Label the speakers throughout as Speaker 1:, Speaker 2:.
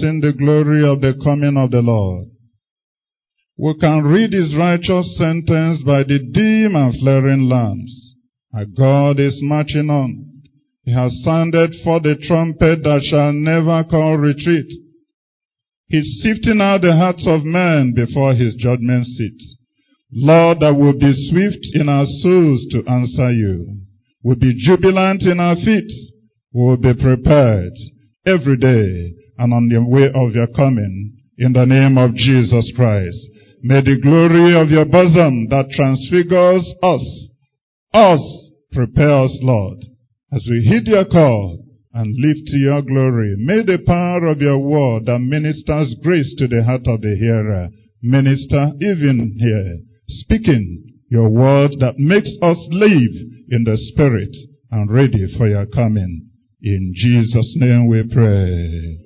Speaker 1: seen the glory of the coming of the Lord. We can read his righteous sentence by the dim and flaring lamps. Our God is marching on. He has sounded for the trumpet that shall never call retreat. He's sifting out the hearts of men before his judgment seat. Lord, that will be swift in our souls to answer you. We'll be jubilant in our feet. We'll be prepared every day and on the way of your coming in the name of Jesus Christ. May the glory of your bosom that transfigures us, us, prepare us, Lord, as we heed your call and live to your glory. May the power of your word that ministers grace to the heart of the hearer minister even here, speaking your word that makes us live in the spirit and ready for your coming. In Jesus' name we pray.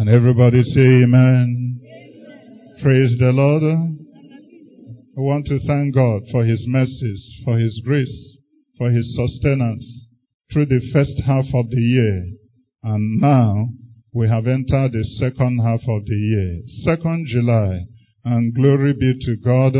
Speaker 1: And everybody say amen. amen. Praise the Lord. I want to thank God for his mercies, for his grace, for his sustenance through the first half of the year. And now we have entered the second half of the year. Second July. And glory be to God.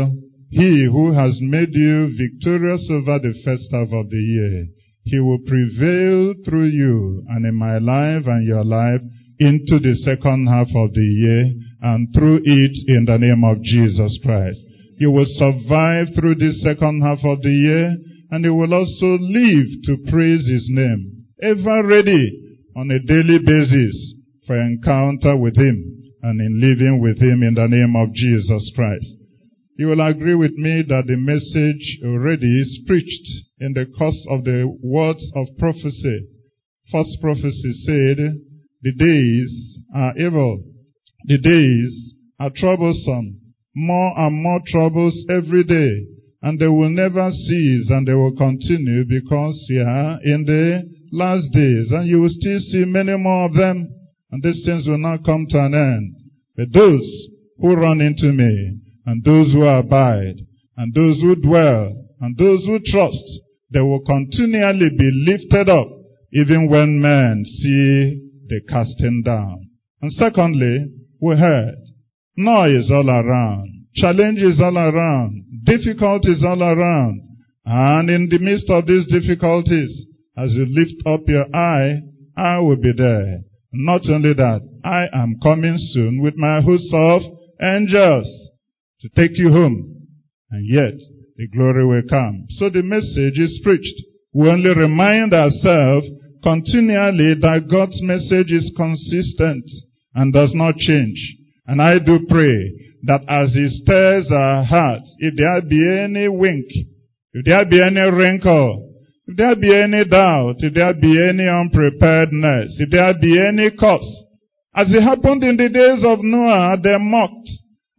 Speaker 1: He who has made you victorious over the first half of the year. He will prevail through you and in my life and your life into the second half of the year and through it in the name of Jesus Christ. You will survive through this second half of the year and you will also live to praise his name, ever ready on a daily basis for encounter with him and in living with him in the name of Jesus Christ. You will agree with me that the message already is preached in the course of the words of prophecy. First prophecy said, the days are evil. The days are troublesome. More and more troubles every day and they will never cease and they will continue because you are in the last days and you will still see many more of them and these things will not come to an end. But those who run into me and those who abide and those who dwell and those who trust, they will continually be lifted up even when men see the casting down. And secondly, we heard noise all around, challenges all around, difficulties all around. And in the midst of these difficulties, as you lift up your eye, I will be there. Not only that, I am coming soon with my host of angels to take you home. And yet, the glory will come. So the message is preached. We only remind ourselves continually that God's message is consistent and does not change. And I do pray that as he stirs our hearts, if there be any wink, if there be any wrinkle, if there be any doubt, if there be any unpreparedness, if there be any cause, as it happened in the days of Noah, they mocked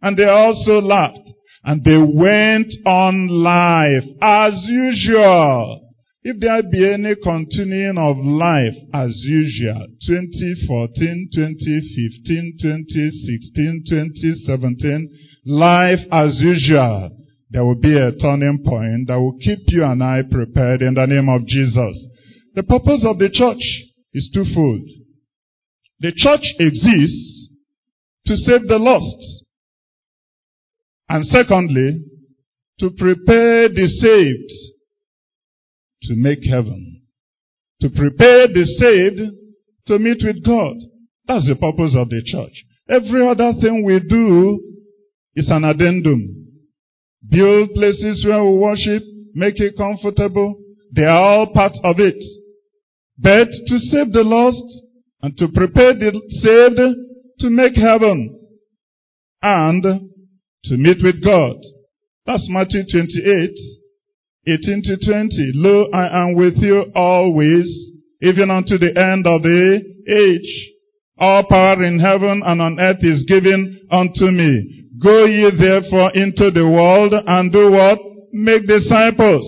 Speaker 1: and they also laughed and they went on life as usual. If there be any continuing of life as usual, 2014, 2015, 2016, 2017, life as usual, there will be a turning point that will keep you and I prepared in the name of Jesus. The purpose of the church is twofold. The church exists to save the lost. And secondly, to prepare the saved to make heaven. To prepare the saved to meet with God. That's the purpose of the church. Every other thing we do is an addendum. Build places where we worship, make it comfortable. They are all part of it. But to save the lost and to prepare the saved to make heaven and to meet with God. That's Matthew 28, 18 to 20. Lo, I am with you always, even unto the end of the age. All power in heaven and on earth is given unto me. Go ye therefore into the world and do what? Make disciples.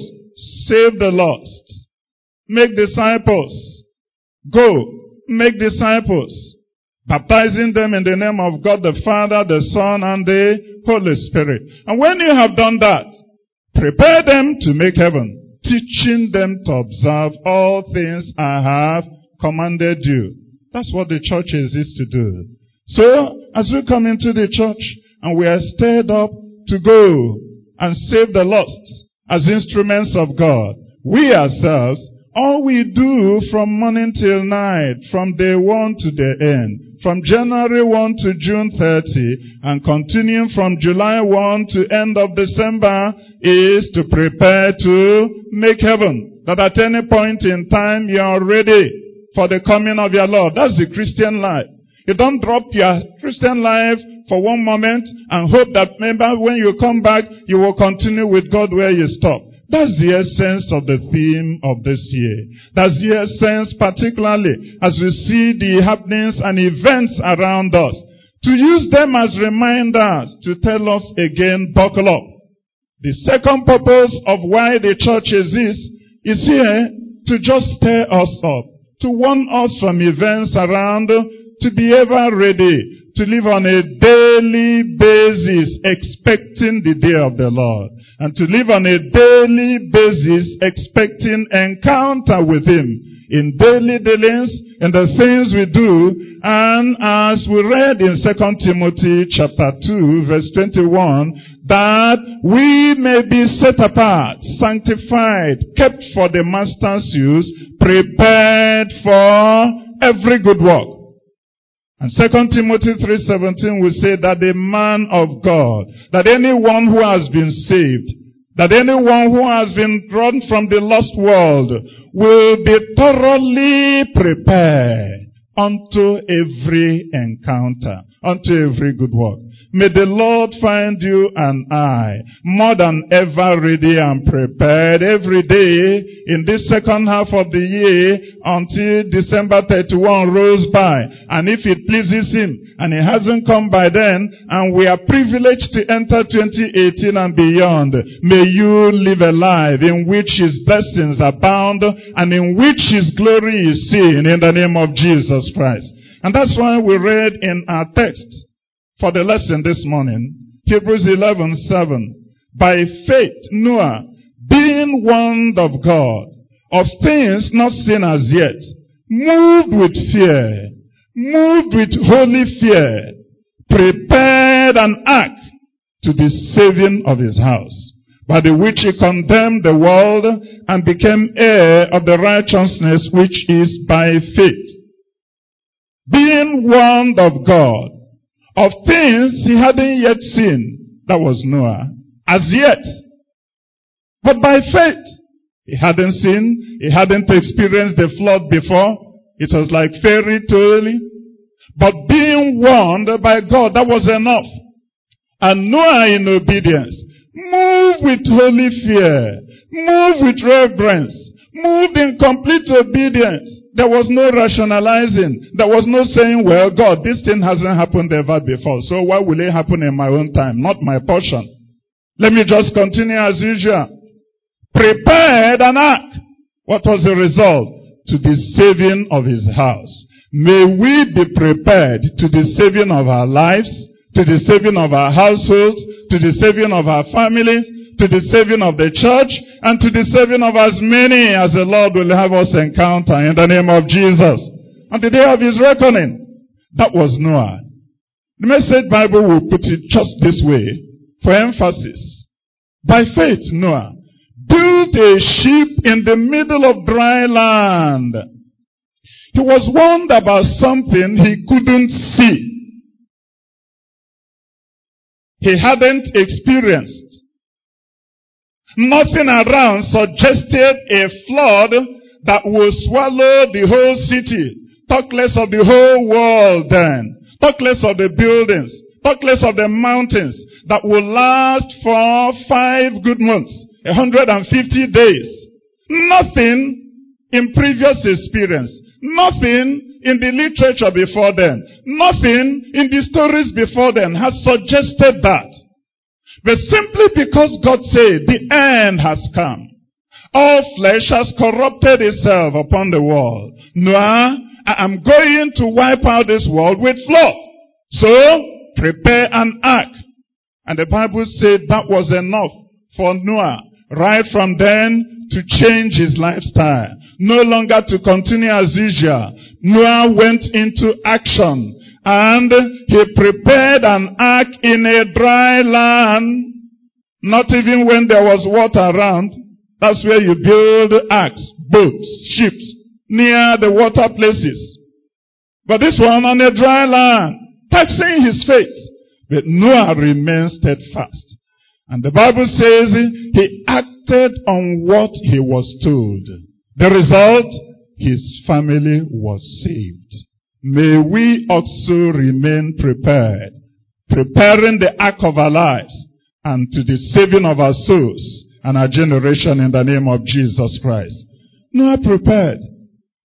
Speaker 1: Save the lost. Make disciples. Go. Make disciples. Baptizing them in the name of God the Father, the Son, and the Holy Spirit. And when you have done that, Prepare them to make heaven, teaching them to observe all things I have commanded you. That's what the church exists to do. So, as we come into the church and we are stirred up to go and save the lost as instruments of God, we ourselves, all we do from morning till night, from day one to the end, from January 1 to June 30, and continuing from July 1 to end of December, is to prepare to make heaven. That at any point in time you are ready for the coming of your Lord. That's the Christian life. You don't drop your Christian life for one moment and hope that maybe when you come back, you will continue with God where you stop. That's the essence of the theme of this year. That's the essence particularly as we see the happenings and events around us. To use them as reminders to tell us again, buckle up. The second purpose of why the church exists is here to just stir us up to warn us from events around, to be ever ready, to live on a daily basis, expecting the day of the Lord. And to live on a daily basis, expecting encounter with Him in daily dealings, in the things we do, and as we read in 2 Timothy chapter 2 verse 21, that we may be set apart, sanctified, kept for the master's use, prepared for every good work. And 2 Timothy 3.17 will say that the man of God, that anyone who has been saved, that anyone who has been drawn from the lost world will be thoroughly prepared unto every encounter, unto every good work. May the Lord find you and I more than ever ready and prepared every day in this second half of the year until December 31 rolls by. And if it pleases Him and He hasn't come by then and we are privileged to enter 2018 and beyond, may you live a life in which His blessings abound and in which His glory is seen in the name of Jesus Christ. And that's why we read in our text for the lesson this morning. Hebrews 11, 7. By faith, Noah, being warned of God, of things not seen as yet, moved with fear, moved with holy fear, prepared an ark to the saving of his house, by the which he condemned the world and became heir of the righteousness which is by faith. Being warned of God, of things he hadn't yet seen. That was Noah. As yet. But by faith, he hadn't seen, he hadn't experienced the flood before. It was like fairy tale. But being warned by God, that was enough. And Noah in obedience, moved with holy fear, moved with reverence, moved in complete obedience. There was no rationalizing. There was no saying, well, God, this thing hasn't happened ever before, so why will it happen in my own time? Not my portion. Let me just continue as usual. Prepared an ark. What was the result? To the saving of his house. May we be prepared to the saving of our lives, to the saving of our households, to the saving of our families, to the saving of the church, and to the saving of as many as the Lord will have us encounter in the name of Jesus. On the day of his reckoning, that was Noah. The message Bible will put it just this way, for emphasis. By faith, Noah built a ship in the middle of dry land. He was warned about something he couldn't see. He hadn't experienced. Nothing around suggested a flood that will swallow the whole city. Talk less of the whole world then. Talk less of the buildings. Talk less of the mountains that will last for five good months. 150 days. Nothing in previous experience. Nothing in the literature before then. Nothing in the stories before then has suggested that. But simply because God said the end has come. All flesh has corrupted itself upon the world. Noah, I am going to wipe out this world with flood. So, prepare an ark. And the Bible said that was enough for Noah. right from then to change his lifestyle. No longer to continue as usual. Noah went into action and he prepared an ark in a dry land. Not even when there was water around. That's where you build arks, boats, ships, near the water places. But this one on a dry land, taxing his faith. But Noah remained steadfast. And the Bible says he acted on what he was told. The result, his family was saved. May we also remain prepared, preparing the ark of our lives and to the saving of our souls and our generation in the name of Jesus Christ. Noah prepared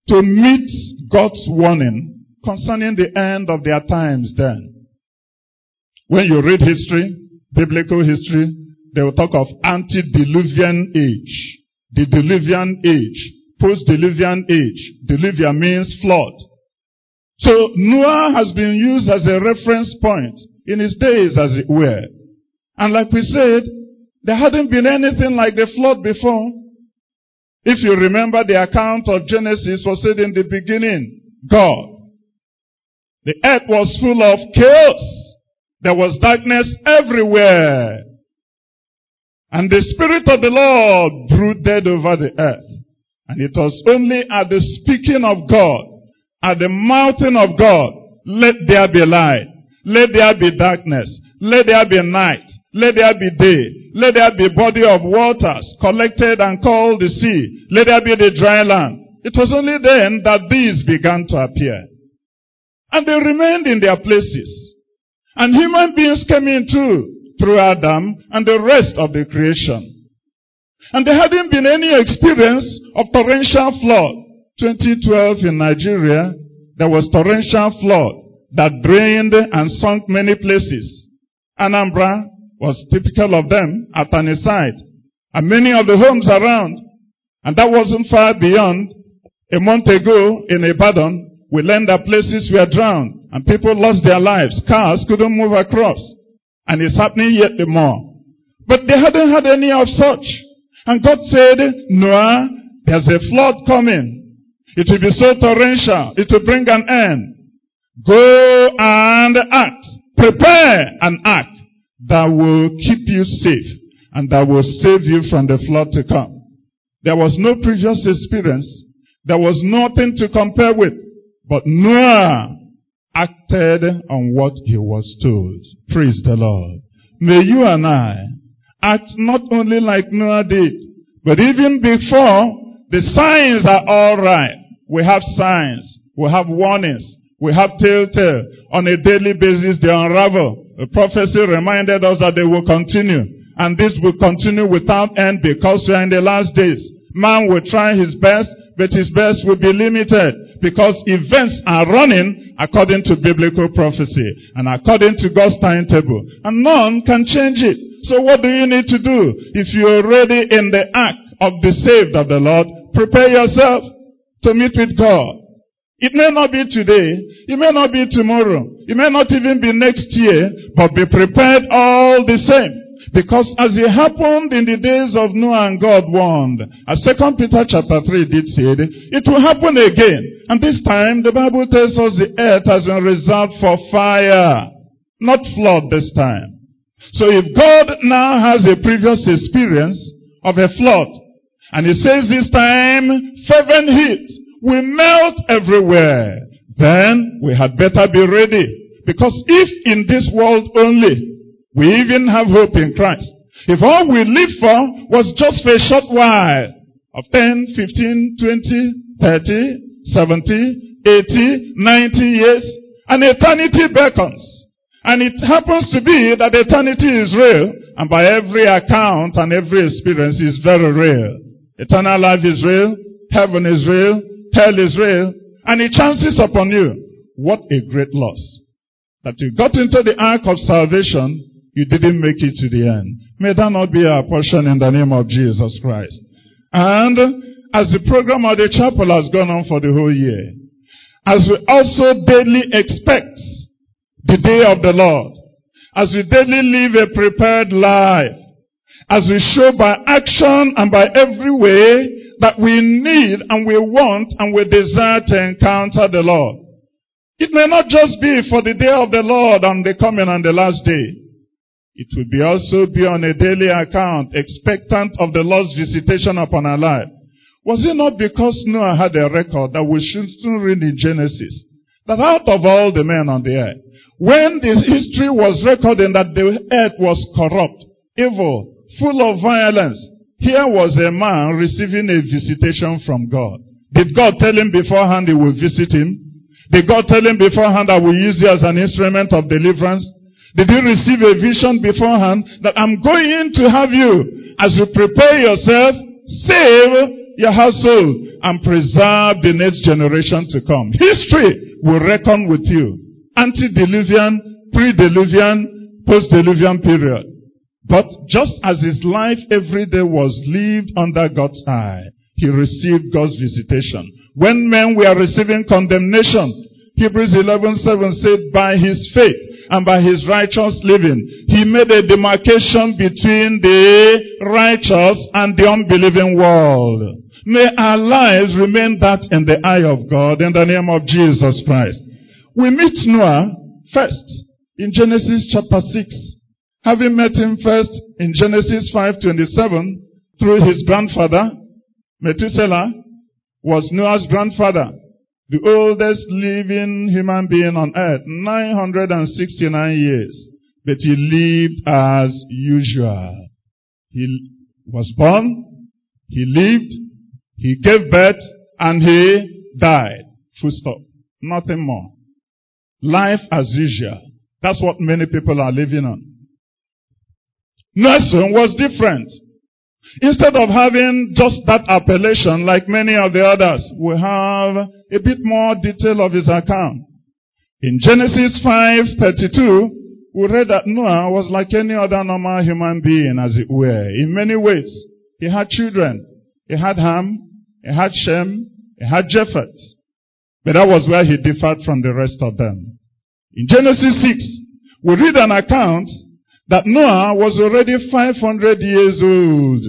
Speaker 1: to meet God's warning concerning the end of their times then. When you read history, biblical history, they will talk of antediluvian age, the diluvian age, post-diluvian age. Diluvian means flood. So Noah has been used as a reference point in his days, as it were. And like we said, there hadn't been anything like the flood before. If you remember the account of Genesis was said in the beginning, God. The earth was full of chaos. There was darkness everywhere. And the Spirit of the Lord brooded over the earth. And it was only at the speaking of God, at the mountain of God, let there be light, let there be darkness, let there be night, let there be day, let there be body of waters collected and called the sea, let there be the dry land. It was only then that these began to appear. And they remained in their places. And human beings came in too, through Adam and the rest of the creation. And there hadn't been any experience of torrential flood. 2012 in Nigeria, there was torrential flood that drained and sunk many places. Anambra was typical of them at an. And many of the homes around. And that wasn't far beyond. A month ago in Ibadan, we learned that places were drowned. And people lost their lives. Cars couldn't move across. And it's happening yet more. But they hadn't had any of such. And God said, Noah, there's a flood coming. It will be so torrential. It will bring an end. Go and act. Prepare an act that will keep you safe and that will save you from the flood to come. There was no previous experience. There was nothing to compare with. But Noah acted on what he was told. Praise the Lord. May you and I act not only like Noah did, but even before the signs are all right. We have signs. We have warnings. We have telltale. On a daily basis, they unravel. The prophecy reminded us that they will continue. And this will continue without end because we are in the last days. Man will try his best, but his best will be limited because events are running according to biblical prophecy and according to God's timetable. And none can change it. So what do you need to do? If you're already in the act of the saved of the Lord, prepare yourself to meet with God. It may not be today. It may not be tomorrow. It may not even be next year, but be prepared all the same. Because as it happened in the days of Noah and God warned, as 2 Peter chapter 3 did say, it will happen again. And this time the Bible tells us the earth has been reserved for fire, not flood this time. So if God now has a previous experience of a flood, and he says this time, fervent heat will melt everywhere, then we had better be ready. Because if in this world only we even have hope in Christ. If all we live for was just for a short while of 10, 15, 20, 30, 70, 80, 90 years, and eternity beckons. And it happens to be that eternity is real, and by every account and every experience is very real. Eternal life is real, heaven is real, hell is real, and it chances upon you. What a great loss. That you got into the ark of salvation you didn't make it to the end. May that not be our portion in the name of Jesus Christ. And as the program of the chapel has gone on for the whole year, as we also daily expect the day of the Lord, as we daily live a prepared life, as we show by action and by every way that we need and we want and we desire to encounter the Lord. It may not just be for the day of the Lord and the coming and the last day. It will be also be on a daily account, expectant of the Lord's visitation upon our life. Was it not because Noah had a record that we should soon read in Genesis? That out of all the men on the earth, when the history was recording that the earth was corrupt, evil, full of violence. Here was a man receiving a visitation from God. Did God tell him beforehand he will visit him? Did God tell him beforehand I will use you as an instrument of deliverance? Did he receive a vision beforehand that I'm going to have you as you prepare yourself, save your household and preserve the next generation to come? History will reckon with you. Antediluvian, pre-diluvian, post-diluvian period. But just as his life every day was lived under God's eye, he received God's visitation. When men were receiving condemnation, Hebrews 11:7 said, by his faith and by his righteous living, he made a demarcation between the righteous and the unbelieving world. May our lives remain that in the eye of God in the name of Jesus Christ. We meet Noah first in Genesis chapter 6 Having met him first in Genesis 5:27 through his grandfather, Methuselah was Noah's grandfather, the oldest living human being on earth, 969 years. But he lived as usual. He was born, he lived, he gave birth, and he died. Full stop. Nothing more. Life as usual. That's what many people are living on. Nelson was different. Instead of having just that appellation like many of the others, we have a bit more detail of his account. In Genesis 5:32, we read that Noah was like any other normal human being, as it were. In many ways, he had children. He had Ham, he had Shem, he had Japheth. But that was where he differed from the rest of them. In Genesis 6, we read an account that Noah was already 500 years old.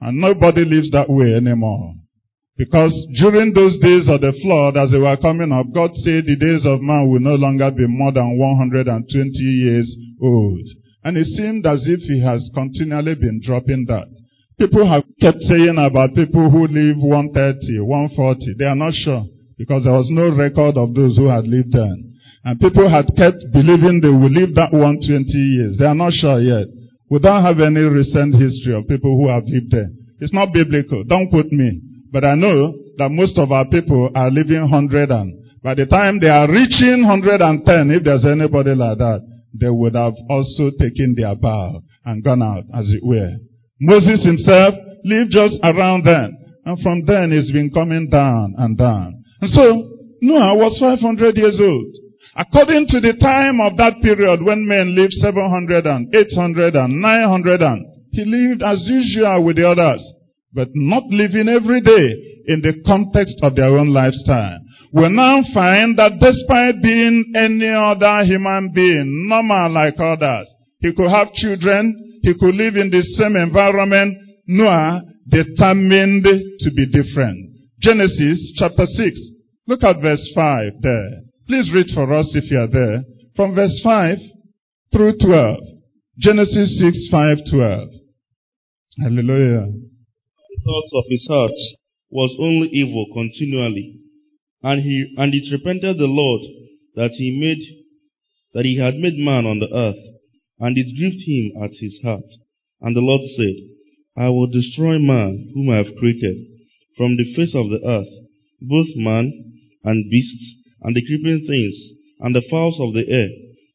Speaker 1: And nobody lives that way anymore. Because during those days of the flood, as they were coming up, God said the days of man will no longer be more than 120 years old. And it seemed as if he has continually been dropping that. People have kept saying about people who live 130, 140. They are not sure because there was no record of those who had lived then. And people had kept believing they will live that 120 years. They are not sure yet. We don't have any recent history of people who have lived there. It's not biblical. Don't quote me. But I know that most of our people are living 100 and by the time they are reaching 110, if there's anybody like that, they would have also taken their bow and gone out, as it were. Moses himself lived just around then. And from then it's been coming down and down. And so, Noah was 500 years old. According to the time of that period when men lived 700 and 800 and 900 and he lived as usual with the others, but not living every day in the context of their own lifestyle. We now find that despite being any other human being, normal like others, he could have children, he could live in the same environment, Noah determined to be different. Genesis chapter 6. Look at verse 5 there. Please read for us if you are there. From verse 5 through 12. Genesis 6, 5, 12. Hallelujah.
Speaker 2: The thoughts of his heart was only evil continually. And he, and it repented the Lord that he made, that he had made man on the earth. And it grieved him at his heart. And the Lord said, I will destroy man whom I have created from the face of the earth, both man and beasts and the creeping things, and the fowls of the air,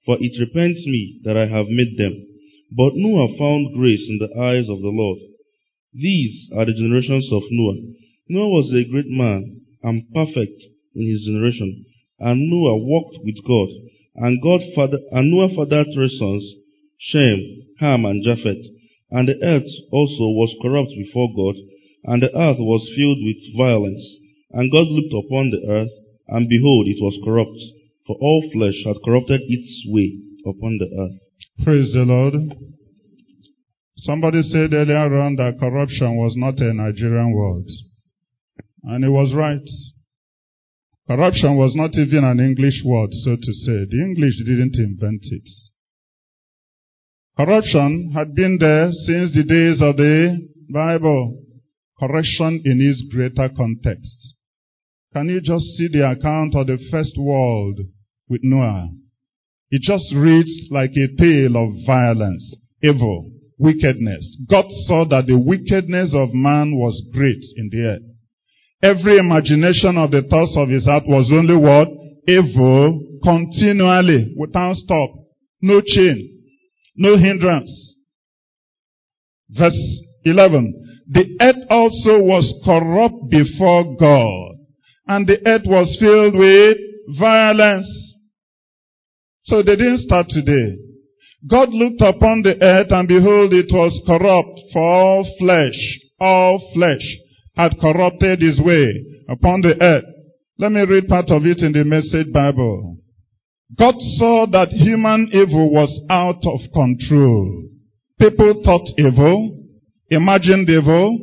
Speaker 2: for it repents me that I have made them. But Noah found grace in the eyes of the Lord. These are the generations of Noah. Noah was a great man and perfect in his generation, and Noah walked with God. And God father, and Noah fathered three sons, Shem, Ham, and Japheth. And the earth also was corrupt before God, and the earth was filled with violence. And God looked upon the earth, and behold, it was corrupt, for all flesh had corrupted its way upon the earth.
Speaker 1: Praise the Lord. Somebody said earlier on that corruption was not a Nigerian word. And he was right. Corruption was not even an English word, so to say. The English didn't invent it. Corruption had been there since the days of the Bible. Correction in its greater context. Can you just see the account of the first world with Noah? It just reads like a tale of violence, evil, wickedness. God saw that the wickedness of man was great in the earth. Every imagination of the thoughts of his heart was only what? Evil, continually, without stop. No chain, no hindrance. Verse 11. The earth also was corrupt before God, and the earth was filled with violence. So they didn't start today. God looked upon the earth and behold it was corrupt for all flesh, all flesh had corrupted his way upon the earth. Let me read part of it in the Message Bible. God saw that human evil was out of control. People thought evil, imagined evil,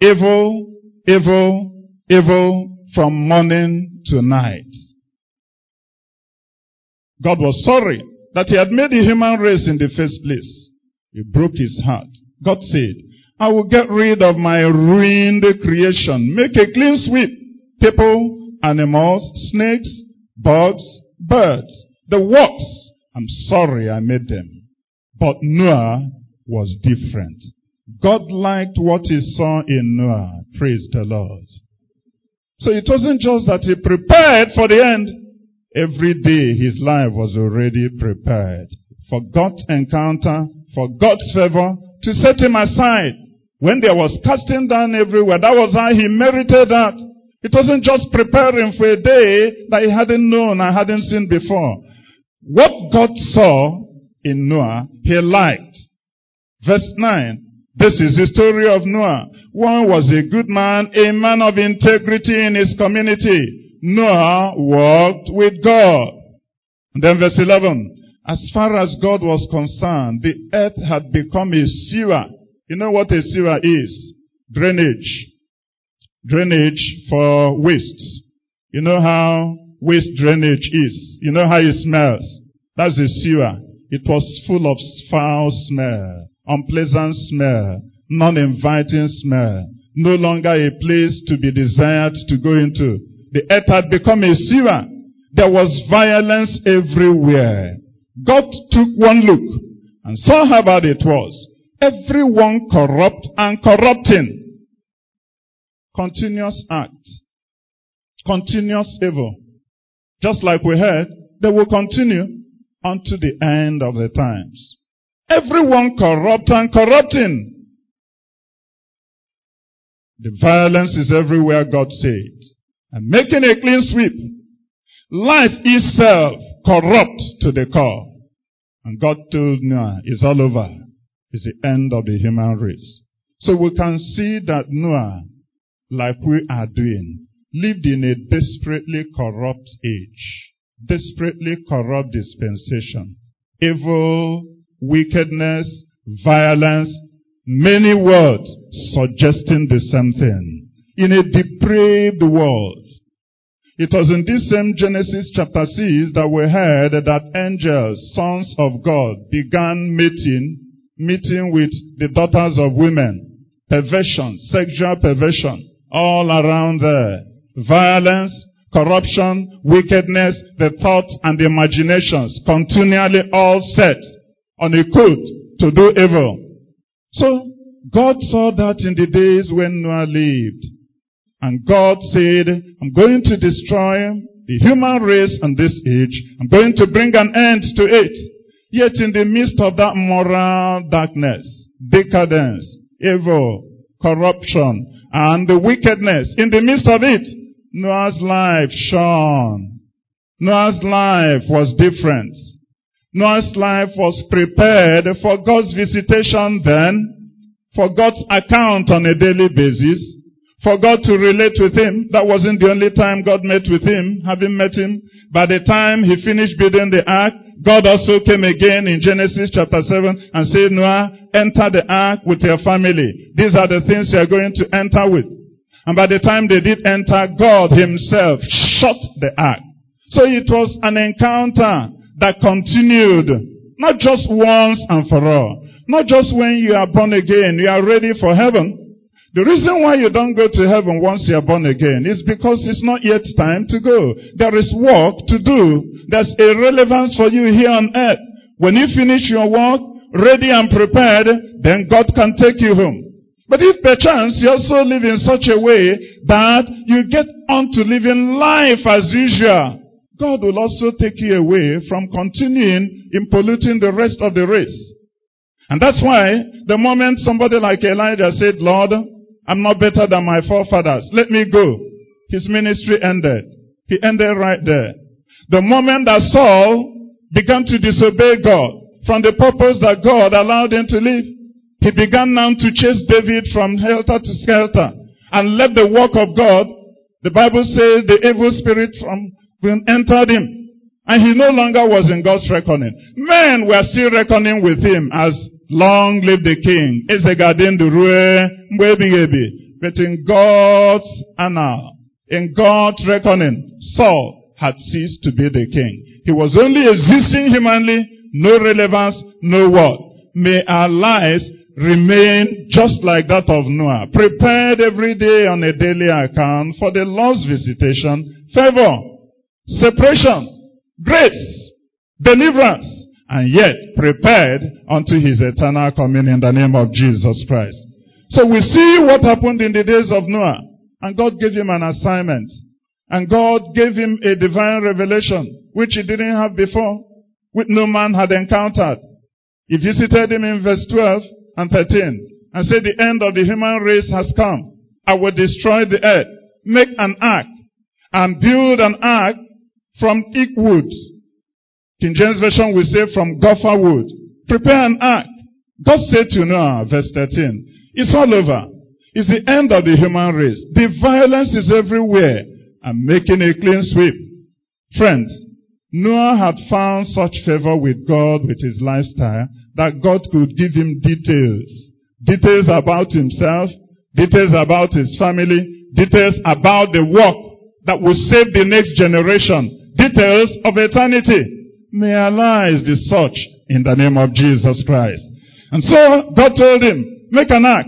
Speaker 1: evil, evil, evil from morning to night. God was sorry that he had made the human race in the first place. He broke his heart. God said, I will get rid of my ruined creation. Make a clean sweep. People, animals, snakes, bugs, birds, the works. I'm sorry I made them. But Noah was different. God liked what he saw in Noah. Praise the Lord. So it wasn't just that he prepared for the end. Every day his life was already prepared for God's encounter, for God's favor, to set him aside when there was casting down everywhere, that was how he merited that. It wasn't just preparing for a day that he hadn't known and hadn't seen before. What God saw in Noah, he liked. Verse 9. This is the story of Noah. One was a good man, a man of integrity in his community. Noah walked with God. And then verse 11. As far as God was concerned, the earth had become a sewer you know what a sewer is? Drainage. Drainage for waste. You know how waste drainage is. You know how it smells. That's a sewer. It was full of foul smell, unpleasant smell, non-inviting smell. No longer a place to be desired to go into. The earth had become a sewer. There was violence everywhere. God took one look and saw how bad it was. Everyone corrupt and corrupting. Continuous act. Continuous evil. Just like we heard, they will continue unto the end of the times. Everyone corrupt and corrupting. The violence is everywhere, God said. And making a clean sweep. Life itself corrupt to the core. And God told Noah, it's all over It's the end of the human race. So we can see that Noah, like we are doing, lived in a desperately corrupt age, desperately corrupt dispensation. Evil, wickedness, violence, many words suggesting the same thing. In a depraved world. It was in this same Genesis chapter 6 that we heard that angels, sons of God, began mating meeting with the daughters of women, perversion, sexual perversion, all around there. Violence, corruption, wickedness, the thoughts and the imaginations continually all set on a code to do evil. So, God saw that in the days when Noah lived. And God said, I'm going to destroy the human race in this age. I'm going to bring an end to it. Yet in the midst of that moral darkness, decadence, evil, corruption, and the wickedness, in the midst of it, Noah's life shone. Noah's life was different. Noah's life was prepared for God's visitation then, for God's account on a daily basis, for God to relate with him. That wasn't the only time God met with him, having met him. By the time he finished building the ark, God also came again in Genesis chapter 7 and said, Noah, enter the ark with your family. These are the things you are going to enter with. And by the time they did enter, God himself shut the ark. So it was an encounter that continued, not just once and for all. Not just when you are born again, you are ready for heaven. The reason why you don't go to heaven once you are born again is because it's not yet time to go. There is work to do. There's a relevance for you here on earth. When you finish your work, ready and prepared, then God can take you home. But if perchance you also live in such a way that you get on to living life as usual, God will also take you away from continuing in polluting the rest of the race. And that's why the moment somebody like Elijah said, Lord, I'm not better than my forefathers. Let me go. His ministry ended. He ended right there. The moment that Saul began to disobey God from the purpose that God allowed him to live, he began now to chase David from helter to skelter and left the work of God. The Bible says the evil spirit from entered him and he no longer was in God's reckoning. Men were still reckoning with him as Long live the king. But in God's annal, in God's reckoning, Saul had ceased to be the king. He was only existing humanly, no relevance, no word. May our lives remain just like that of Noah, prepared every day on a daily account for the Lord's visitation, favor, separation, grace, deliverance, and yet prepared unto his eternal coming in the name of Jesus Christ. So we see what happened in the days of Noah. And God gave him an assignment. And God gave him a divine revelation, which he didn't have before, which no man had encountered. He visited him in verse 12 and 13 and said, the end of the human race has come. I will destroy the earth, make an ark, and build an ark from thick wood King James Version will say from gopher wood. Prepare an ark. God said to Noah, verse 13, it's all over. It's the end of the human race. The violence is everywhere. I'm making a clean sweep. Friends, Noah had found such favor with God with his lifestyle that God could give him details. Details about himself, details about his family, details about the work that will save the next generation, details of eternity. May our lives such in the name of Jesus Christ. And so God told him, make an ark.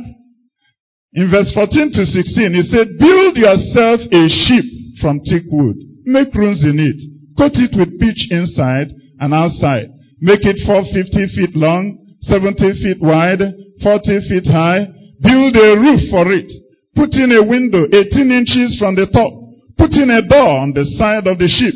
Speaker 1: In verse 14 to 16, he said, build yourself a ship from thick wood. Make rooms in it. Coat it with pitch inside and outside. Make it 450 feet long, 70 feet wide, 40 feet high. Build a roof for it. Put in a window 18 inches from the top. Put in a door on the side of the ship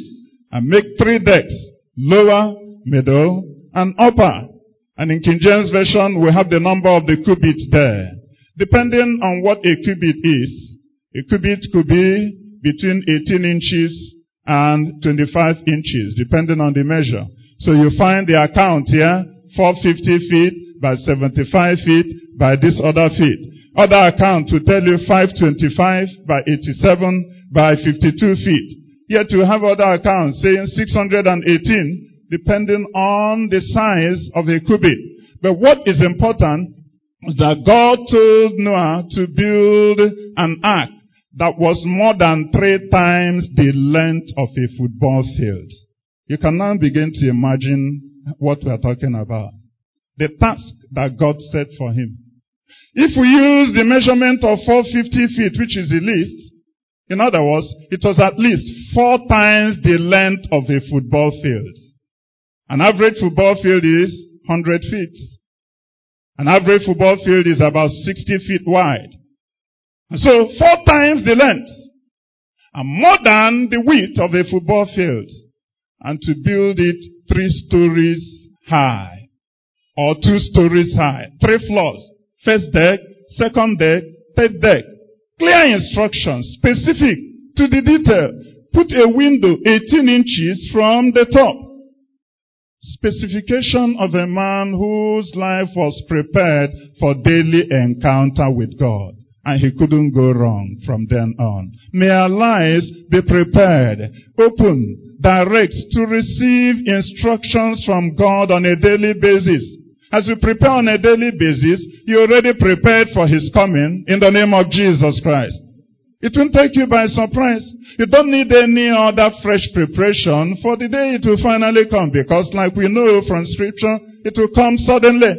Speaker 1: and make three decks lower, middle, and upper. And in King James Version, we have the number of the cubits there. Depending on what a cubit is, a cubit could be between 18 inches and 25 inches, depending on the measure. So you find the account here, 450 feet by 75 feet by this other feet. Other account will tell you 525 by 87 by 52 feet. Yet you have other accounts saying 618, depending on the size of a cubit. But what is important is that God told Noah to build an ark that was more than three times the length of a football field. You can now begin to imagine what we are talking about. The task that God set for him. If we use the measurement of 450 feet, which is the least, in other words, it was at least four times the length of a football field. An average football field is 100 feet. An average football field is about 60 feet wide. And so four times the length and more than the width of a football field and to build it three stories high or two stories high, three floors, first deck, second deck, third deck. Clear instructions, specific to the detail. Put a window 18 inches from the top. Specification of a man whose life was prepared for daily encounter with God. and he couldn't go wrong from then on. May our lives be prepared, open, direct to receive instructions from God on a daily basis. As we prepare on a daily basis, you already prepared for his coming in the name of Jesus Christ. It won't take you by surprise. You don't need any other fresh preparation for the day it will finally come because like we know from scripture, it will come suddenly.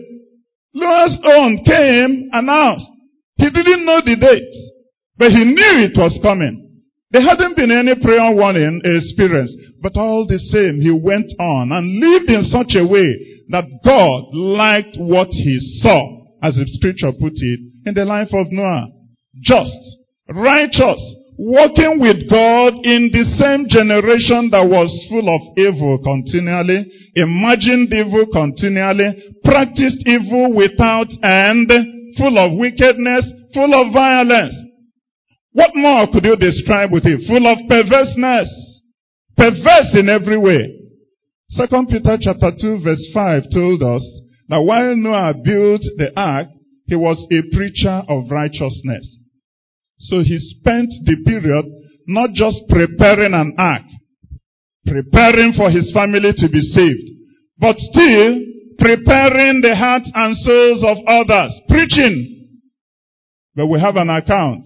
Speaker 1: Noah's own came announced. He didn't know the date, but he knew it was coming. There hadn't been any prayer warning experience, but all the same, he went on and lived in such a way that God liked what he saw, as the scripture put it, in the life of Noah. Just, righteous, walking with God in the same generation that was full of evil continually, imagined evil continually, practiced evil without end, full of wickedness, full of violence. What more could you describe with it? Full of perverseness. Perverse in every way. Second Peter chapter 2 verse 5 told us that while Noah built the ark, he was a preacher of righteousness. So he spent the period not just preparing an ark, preparing for his family to be saved, but still preparing the hearts and souls of others, preaching. But we have an account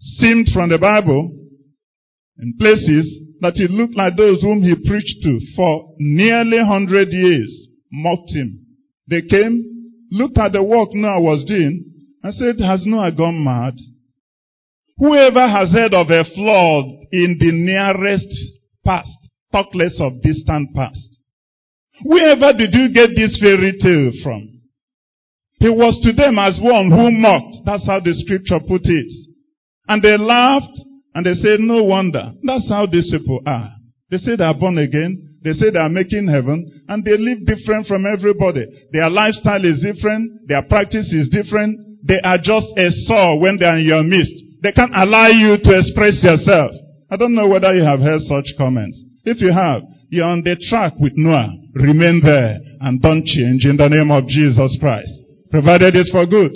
Speaker 1: seemed from the Bible in places that it looked like those whom he preached to for nearly 100 years mocked him. They came, looked at the work Noah was doing, and said, Has Noah gone mad? Whoever has heard of a flood in the nearest past, talk less of distant past. Wherever did you get this fairy tale from? He was to them as one who mocked. That's how the scripture put it. And they laughed and they said, no wonder. That's how these people are. They say they are born again. They say they are making heaven and they live different from everybody. Their lifestyle is different. Their practice is different. They are just a saw when they are in your midst. They can't allow you to express yourself. I don't know whether you have heard such comments. If you have, you're on the track with Noah. Remain there and don't change in the name of Jesus Christ. Provided it's for good.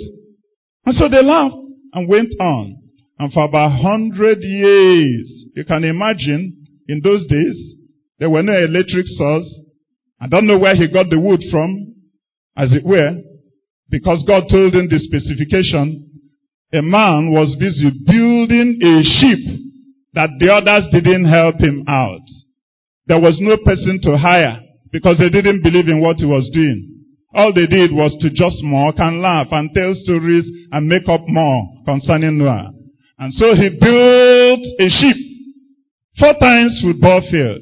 Speaker 1: And so they laughed and went on. And for about hundred years, you can imagine, in those days, there were no electric saws. I don't know where he got the wood from, as it were, because God told him the specification. A man was busy building a ship that the others didn't help him out. There was no person to hire because they didn't believe in what he was doing. All they did was to just mock and laugh and tell stories and make up more concerning Noah. And so he built a ship, four times football field,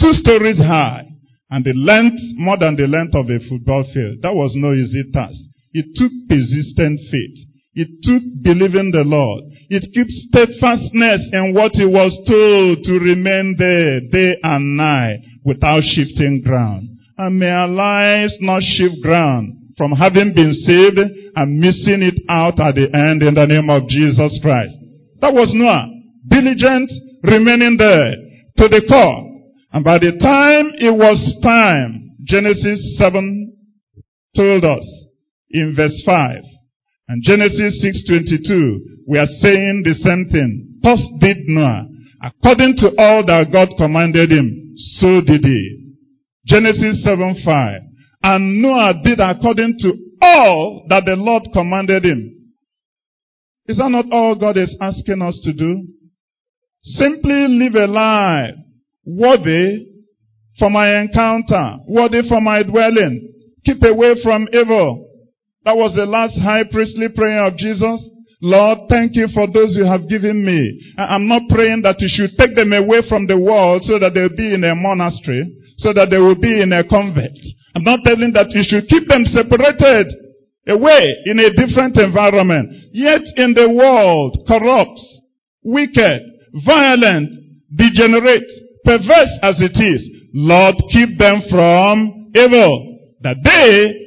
Speaker 1: two stories high, and the length more than the length of a football field. That was no easy task. It took persistent faith. It took believing the Lord. It took steadfastness in what he was told to remain there day and night without shifting ground. And may our lives not shift ground from having been saved and missing it out at the end in the name of Jesus Christ. That was Noah. Diligent, remaining there to the core. And by the time it was time, Genesis 7 told us in verse 5. And Genesis 6.22, we are saying the same thing. Thus did Noah. According to all that God commanded him, so did he. Genesis 7.5. And Noah did according to all that the Lord commanded him. Is that not all God is asking us to do? Simply live a life worthy for my encounter, worthy for my dwelling. Keep away from evil. That was the last high priestly prayer of Jesus. Lord, thank you for those you have given me. I'm not praying that you should take them away from the world so that they'll be in a monastery, so that they will be in a convent. I'm not telling that you should keep them separated away in a different environment. Yet in the world, corrupt, wicked, violent, degenerate, perverse as it is, Lord, keep them from evil, that they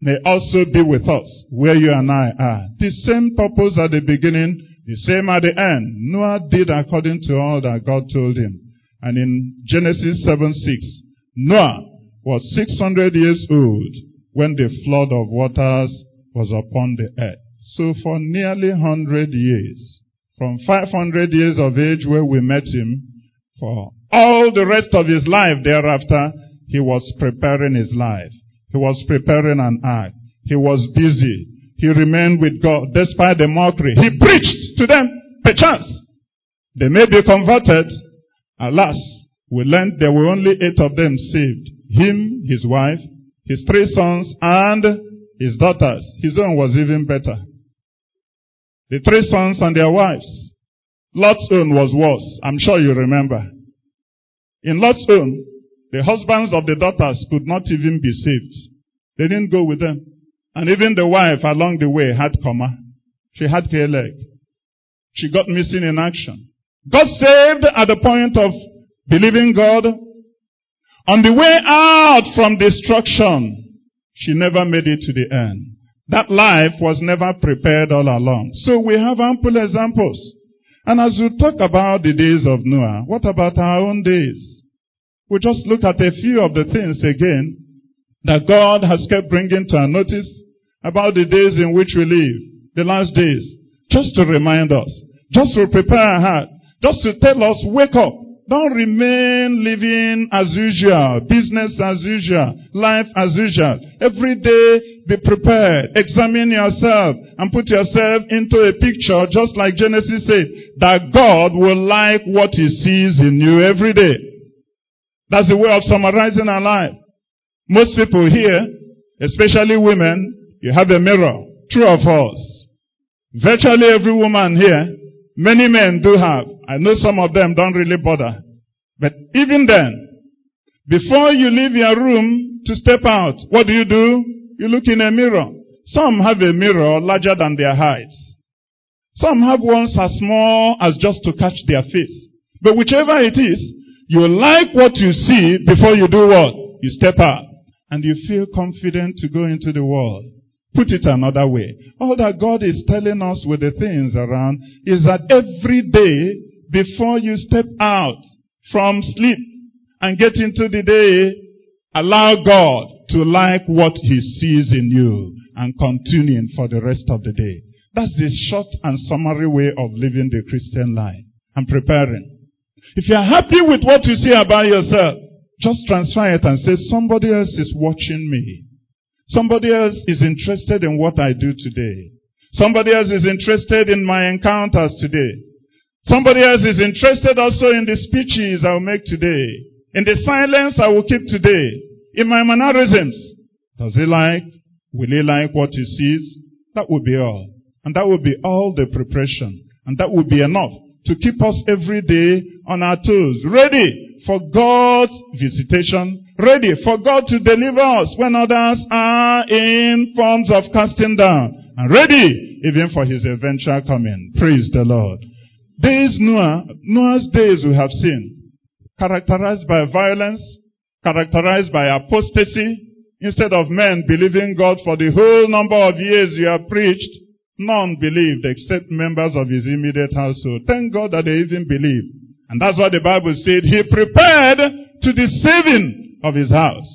Speaker 1: may also be with us where you and I are. The same purpose at the beginning, the same at the end. Noah did according to all that God told him. And in Genesis 7 6, Noah was 600 years old when the flood of waters was upon the earth. So for nearly 100 years, from 500 years of age where we met him, for all the rest of his life thereafter, he was preparing his life. He was preparing an ark. He was busy. He remained with God despite the mockery. He preached to them, perchance. They may be converted. Alas, we learned there were only eight of them saved. Him, his wife, his three sons, and his daughters. His own was even better. The three sons and their wives. Lot's own was worse. I'm sure you remember. In Lot's own, the husbands of the daughters could not even be saved. They didn't go with them. And even the wife along the way had coma. She had care leg. She got missing in action. Got saved at the point of believing God. On the way out from destruction, she never made it to the end. That life was never prepared all along. So we have ample examples. And as we talk about the days of Noah, what about our own days? We just look at a few of the things again that God has kept bringing to our notice about the days in which we live, the last days, just to remind us, just to prepare our heart, just to tell us, wake up. Don't remain living as usual, business as usual, life as usual. Every day, be prepared. Examine yourself and put yourself into a picture, just like Genesis said, that God will like what He sees in you every day. That's the way of summarizing our life. Most people here, especially women, you have a mirror. True or false? Virtually every woman here, many men do have. I know some of them don't really bother. But even then, before you leave your room to step out, what do you do? You look in a mirror. Some have a mirror larger than their heights. Some have ones as small as just to catch their face. But whichever it is, you like what you see before you do what? You step out. And you feel confident to go into the world. Put it another way. All that God is telling us with the things around is that every day before you step out from sleep and get into the day, allow God to like what he sees in you and continuing for the rest of the day. That's the short and summary way of living the Christian life and preparing. If you are happy with what you see about yourself, just transfer it and say, somebody else is watching me. Somebody else is interested in what I do today. Somebody else is interested in my encounters today. Somebody else is interested also in the speeches I will make today. In the silence I will keep today. In my mannerisms. Does he like? Will he like what he sees? That will be all. And that will be all the preparation. And that will be enough to keep us every day on our toes, ready for God's visitation, ready for God to deliver us when others are in forms of casting down, and ready even for his eventual coming. Praise the Lord. Days Noah, Noah's days we have seen, characterized by violence, characterized by apostasy, instead of men believing God for the whole number of years you have preached, none believed except members of his immediate household. Thank God that they even believed. And that's what the Bible said. He prepared to the saving of his house.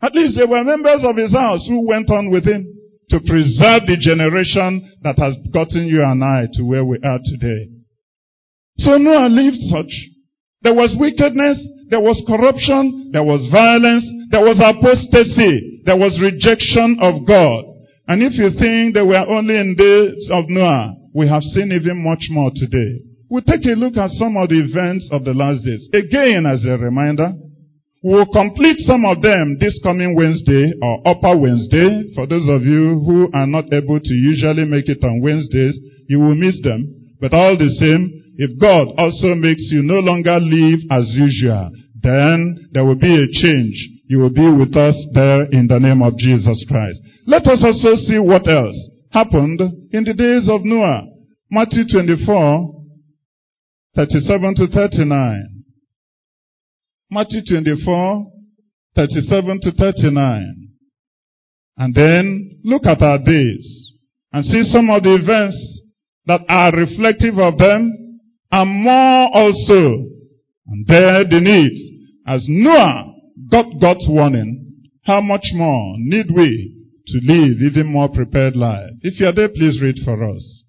Speaker 1: At least there were members of his house who went on with him to preserve the generation that has gotten you and I to where we are today. So Noah lived such. There was wickedness, there was corruption, there was violence, there was apostasy, there was rejection of God. And if you think they were only in days of Noah, we have seen even much more today. We'll take a look at some of the events of the last days. Again, as a reminder, we'll complete some of them this coming Wednesday or upper Wednesday. For those of you who are not able to usually make it on Wednesdays, you will miss them. But all the same, if God also makes you no longer live as usual, then there will be a change. You will be with us there in the name of Jesus Christ. Let us also see what else happened in the days of Noah. Matthew 24, 37 to 39. Matthew 24, 37 to 39. And then look at our days and see some of the events that are reflective of them and more also. And there the need. As Noah got God's warning, how much more need we to live even more prepared life. If you are there, please read for us.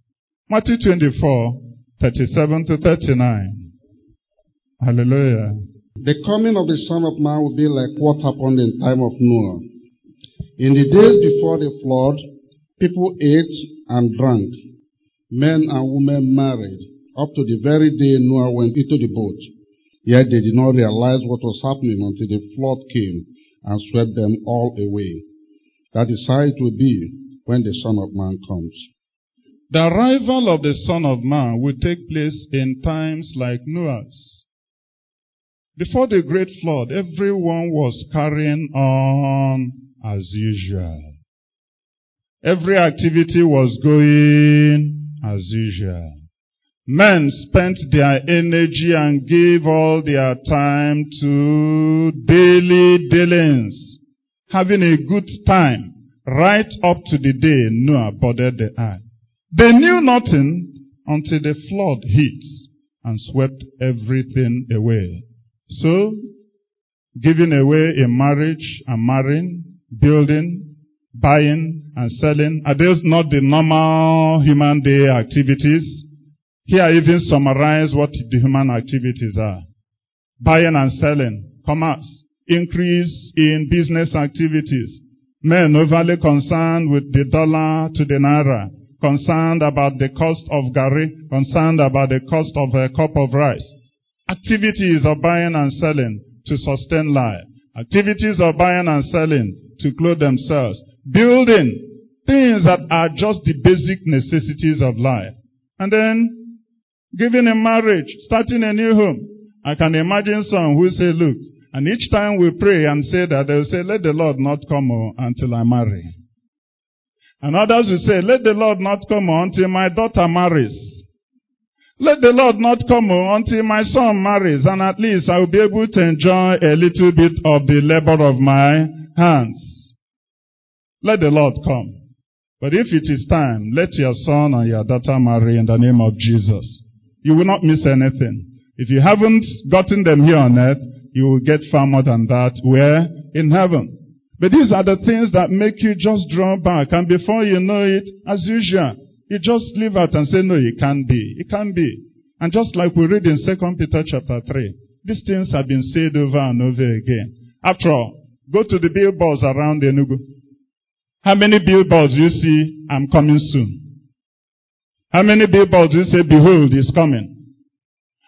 Speaker 1: Matthew 24, 37 to 39. Hallelujah.
Speaker 3: The coming of the Son of Man will be like what happened in time of Noah. In the days before the flood, people ate and drank. Men and women married, up to the very day Noah went into the boat. Yet they did not realize what was happening until the flood came and swept them all away. That is how it will be when the Son of Man comes.
Speaker 1: The arrival of the Son of Man will take place in times like Noah's. Before the great flood, everyone was carrying on as usual. Every activity was going as usual. Men spent their energy and gave all their time to daily dealings, having a good time right up to the day Noah boarded the ark. They knew nothing until the flood hit and swept everything away. So, giving away in marriage and marrying, building, buying and selling, are those not the normal human day activities? Here I even summarize what the human activities are. Buying and selling, commerce, increase in business activities, men overly concerned with the dollar to the naira, concerned about the cost of gari, concerned about the cost of a cup of rice. Activities of buying and selling to sustain life. Activities of buying and selling to clothe themselves. Building things that are just the basic necessities of life. And then giving a marriage, starting a new home. I can imagine some who say, look, and each time we pray and say that, they'll say, let the Lord not come oh, until I marry. And others will say, let the Lord not come until my daughter marries. Let the Lord not come until my son marries, and at least I will be able to enjoy a little bit of the labor of my hands. Let the Lord come. But if it is time, let your son and your daughter marry in the name of Jesus. You will not miss anything. If you haven't gotten them here on earth, you will get far more than that where? In heaven. But these are the things that make you just draw back. And before you know it, as usual, you just leave out and say, no, it can't be. It can't be. And just like we read in 2 Peter chapter 3, these things have been said over and over again. After all, go to the billboards around Enugu. How many billboards you see, I'm coming soon? How many billboards you say, behold, he's coming?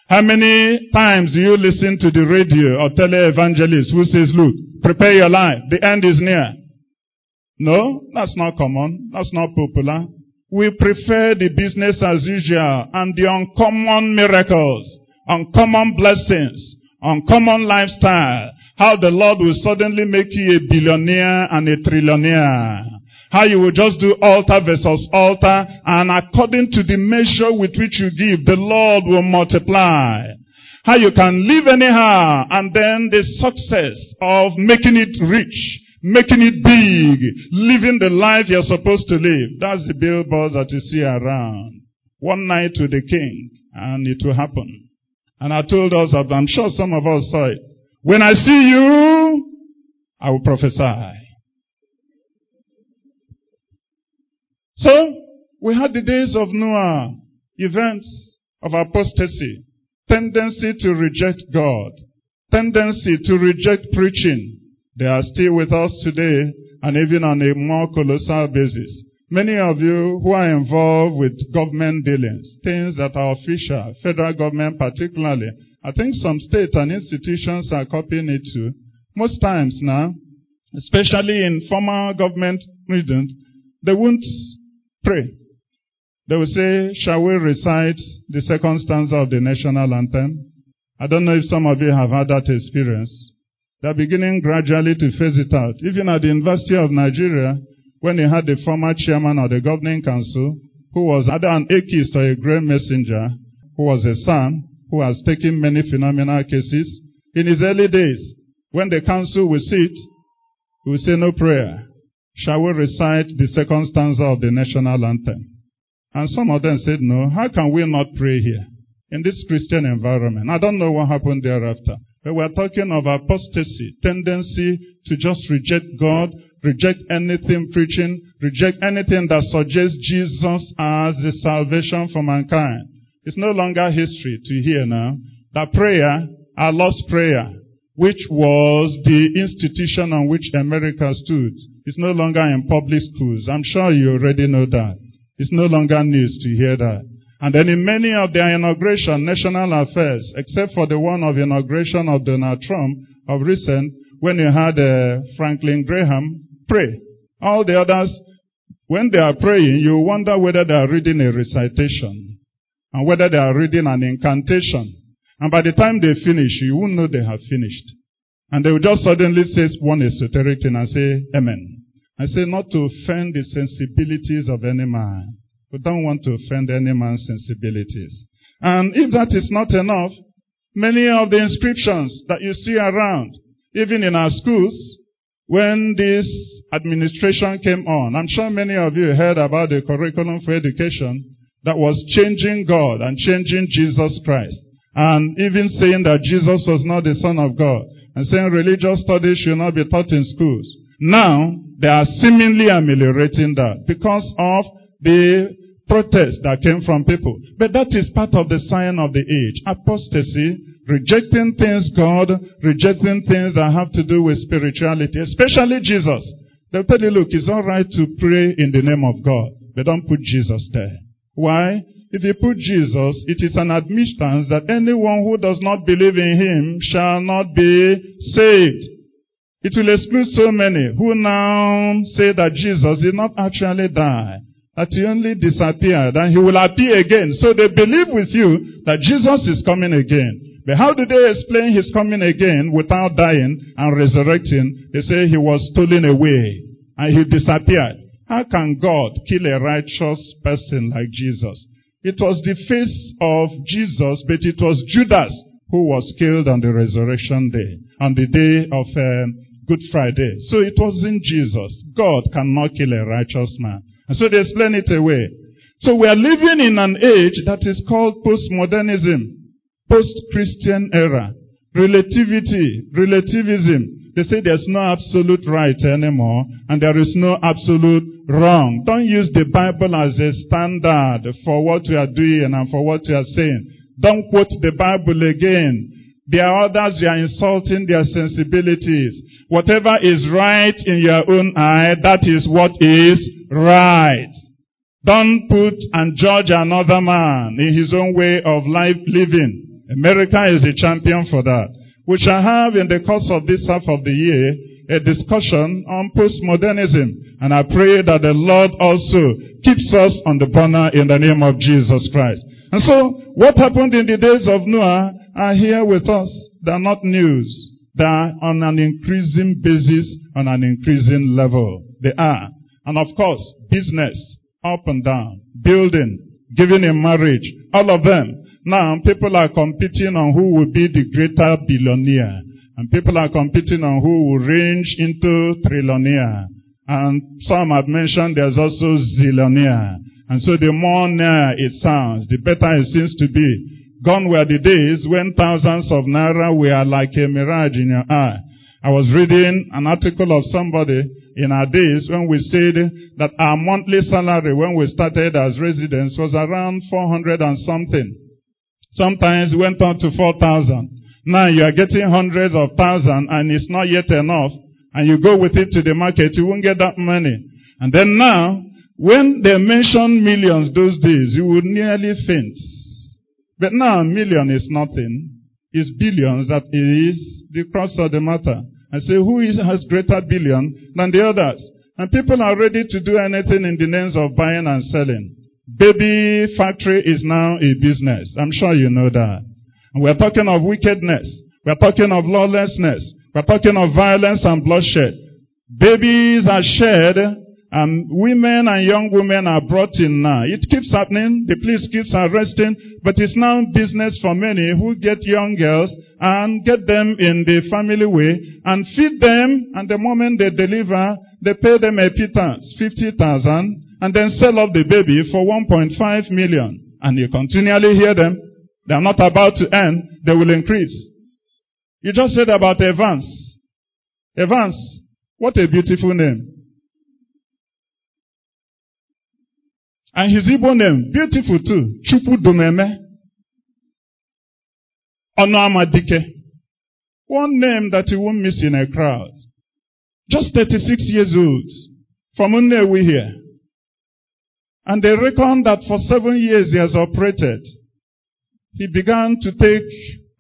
Speaker 1: How many times do you listen to the radio or tele-evangelist who says, look, Prepare your life. The end is near. No, that's not common. That's not popular. We prefer the business as usual and the uncommon miracles, uncommon blessings, uncommon lifestyle. How the Lord will suddenly make you a billionaire and a trillionaire. How you will just do altar versus altar and according to the measure with which you give, the Lord will multiply. How you can live anyhow and then the success of making it rich, making it big, living the life you're supposed to live. That's the billboard that you see around. One night with the king and it will happen. And I told us, I'm sure some of us saw it. When I see you, I will prophesy. So, we had the days of Noah, events of apostasy, tendency to reject God, tendency to reject preaching. They are still with us today and even on a more colossal basis. Many of you who are involved with government dealings, things that are official, federal government particularly, I think some states and institutions are copying it too. Most times now, especially in former government regions, they won't pray. They will say, shall we recite the second stanza of the national anthem? I don't know if some of you have had that experience. They're beginning gradually to phase it out. Even at the University of Nigeria, when they had the former chairman of the governing council, who was either an atheist or a great messenger, who was a son, who has taken many phenomenal cases, in his early days, when the council will sit, he will say no prayer. Shall we recite the second stanza of the national anthem? And some of them said, no, how can we not pray here? In this Christian environment. I don't know what happened thereafter. But we're talking of apostasy, tendency to just reject God, reject anything preaching, reject anything that suggests Jesus as the salvation for mankind. It's no longer history to hear now that prayer, our Lord's Prayer, which was the institution on which America stood, is no longer in public schools. I'm sure you already know that. It's no longer news to hear that. And then in many of their inauguration, national affairs, except for the one of inauguration of Donald Trump of recent, when you had uh, Franklin Graham pray. All the others, when they are praying, you wonder whether they are reading a recitation and whether they are reading an incantation. And by the time they finish, you won't know they have finished. And they will just suddenly say one esoteric thing and say, Amen. I say not to offend the sensibilities of any man. We don't want to offend any man's sensibilities. And if that is not enough, many of the inscriptions that you see around, even in our schools, when this administration came on, I'm sure many of you heard about the curriculum for education that was changing God and changing Jesus Christ. And even saying that Jesus was not the Son of God. And saying religious studies should not be taught in schools. Now, they are seemingly ameliorating that because of the protest that came from people. But that is part of the sign of the age. Apostasy, rejecting things God, rejecting things that have to do with spirituality, especially Jesus. They'll tell you, look, it's alright to pray in the name of God, but don't put Jesus there. Why? If you put Jesus, it is an admittance that anyone who does not believe in him shall not be saved. It will exclude so many who now say that Jesus did not actually die, that he only disappeared and he will appear again. So they believe with you that Jesus is coming again. But how do they explain his coming again without dying and resurrecting? They say he was stolen away and he disappeared. How can God kill a righteous person like Jesus? It was the face of Jesus, but it was Judas who was killed on the resurrection day, on the day of um, Good Friday. So it wasn't Jesus. God cannot kill a righteous man. And so they explain it away. So we are living in an age that is called postmodernism, post-Christian era, relativity, relativism. They say there's no absolute right anymore and there is no absolute wrong. Don't use the Bible as a standard for what we are doing and for what we are saying. Don't quote the Bible again. There are others you are insulting their sensibilities. Whatever is right in your own eye, that is what is right. Don't put and judge another man in his own way of life living. America is a champion for that. We shall have in the course of this half of the year a discussion on postmodernism. And I pray that the Lord also keeps us on the banner in the name of Jesus Christ. And so, what happened in the days of Noah are here with us. They are not news. They are on an increasing basis, on an increasing level. They are. And of course, business, up and down, building, giving in marriage, all of them. Now, people are competing on who will be the greater billionaire. And people are competing on who will range into trillionaire. And some have mentioned there's also zillionaire. And so the more near it sounds, the better it seems to be. Gone were the days when thousands of naira were like a mirage in your eye. I was reading an article of somebody in our days when we said that our monthly salary when we started as residents was around 400 and something. Sometimes went on to 4,000. Now you are getting hundreds of thousands and it's not yet enough. And you go with it to the market, you won't get that money. And then now, when they mention millions those days, you would nearly faint. But now a million is nothing. It's billions that is the cross of the matter. I say, who is, has greater billion than the others? And people are ready to do anything in the names of buying and selling. Baby factory is now a business. I'm sure you know that. And we're talking of wickedness. We're talking of lawlessness. We're talking of violence and bloodshed. Babies are shed and women and young women are brought in now. It keeps happening. The police keeps arresting, but it's now business for many who get young girls and get them in the family way and feed them. And the moment they deliver, they pay them a pittance, 50,000, and then sell off the baby for 1.5 million. And you continually hear them. They are not about to end, they will increase. You just said about Evans. Evans, what a beautiful name. And his Igbo name, beautiful too. Chupu Dumeme. Onwuamadike. One name that you won't miss in a crowd. Just 36 years old. From Nnewi here. And they reckon that for seven years he has operated he began to take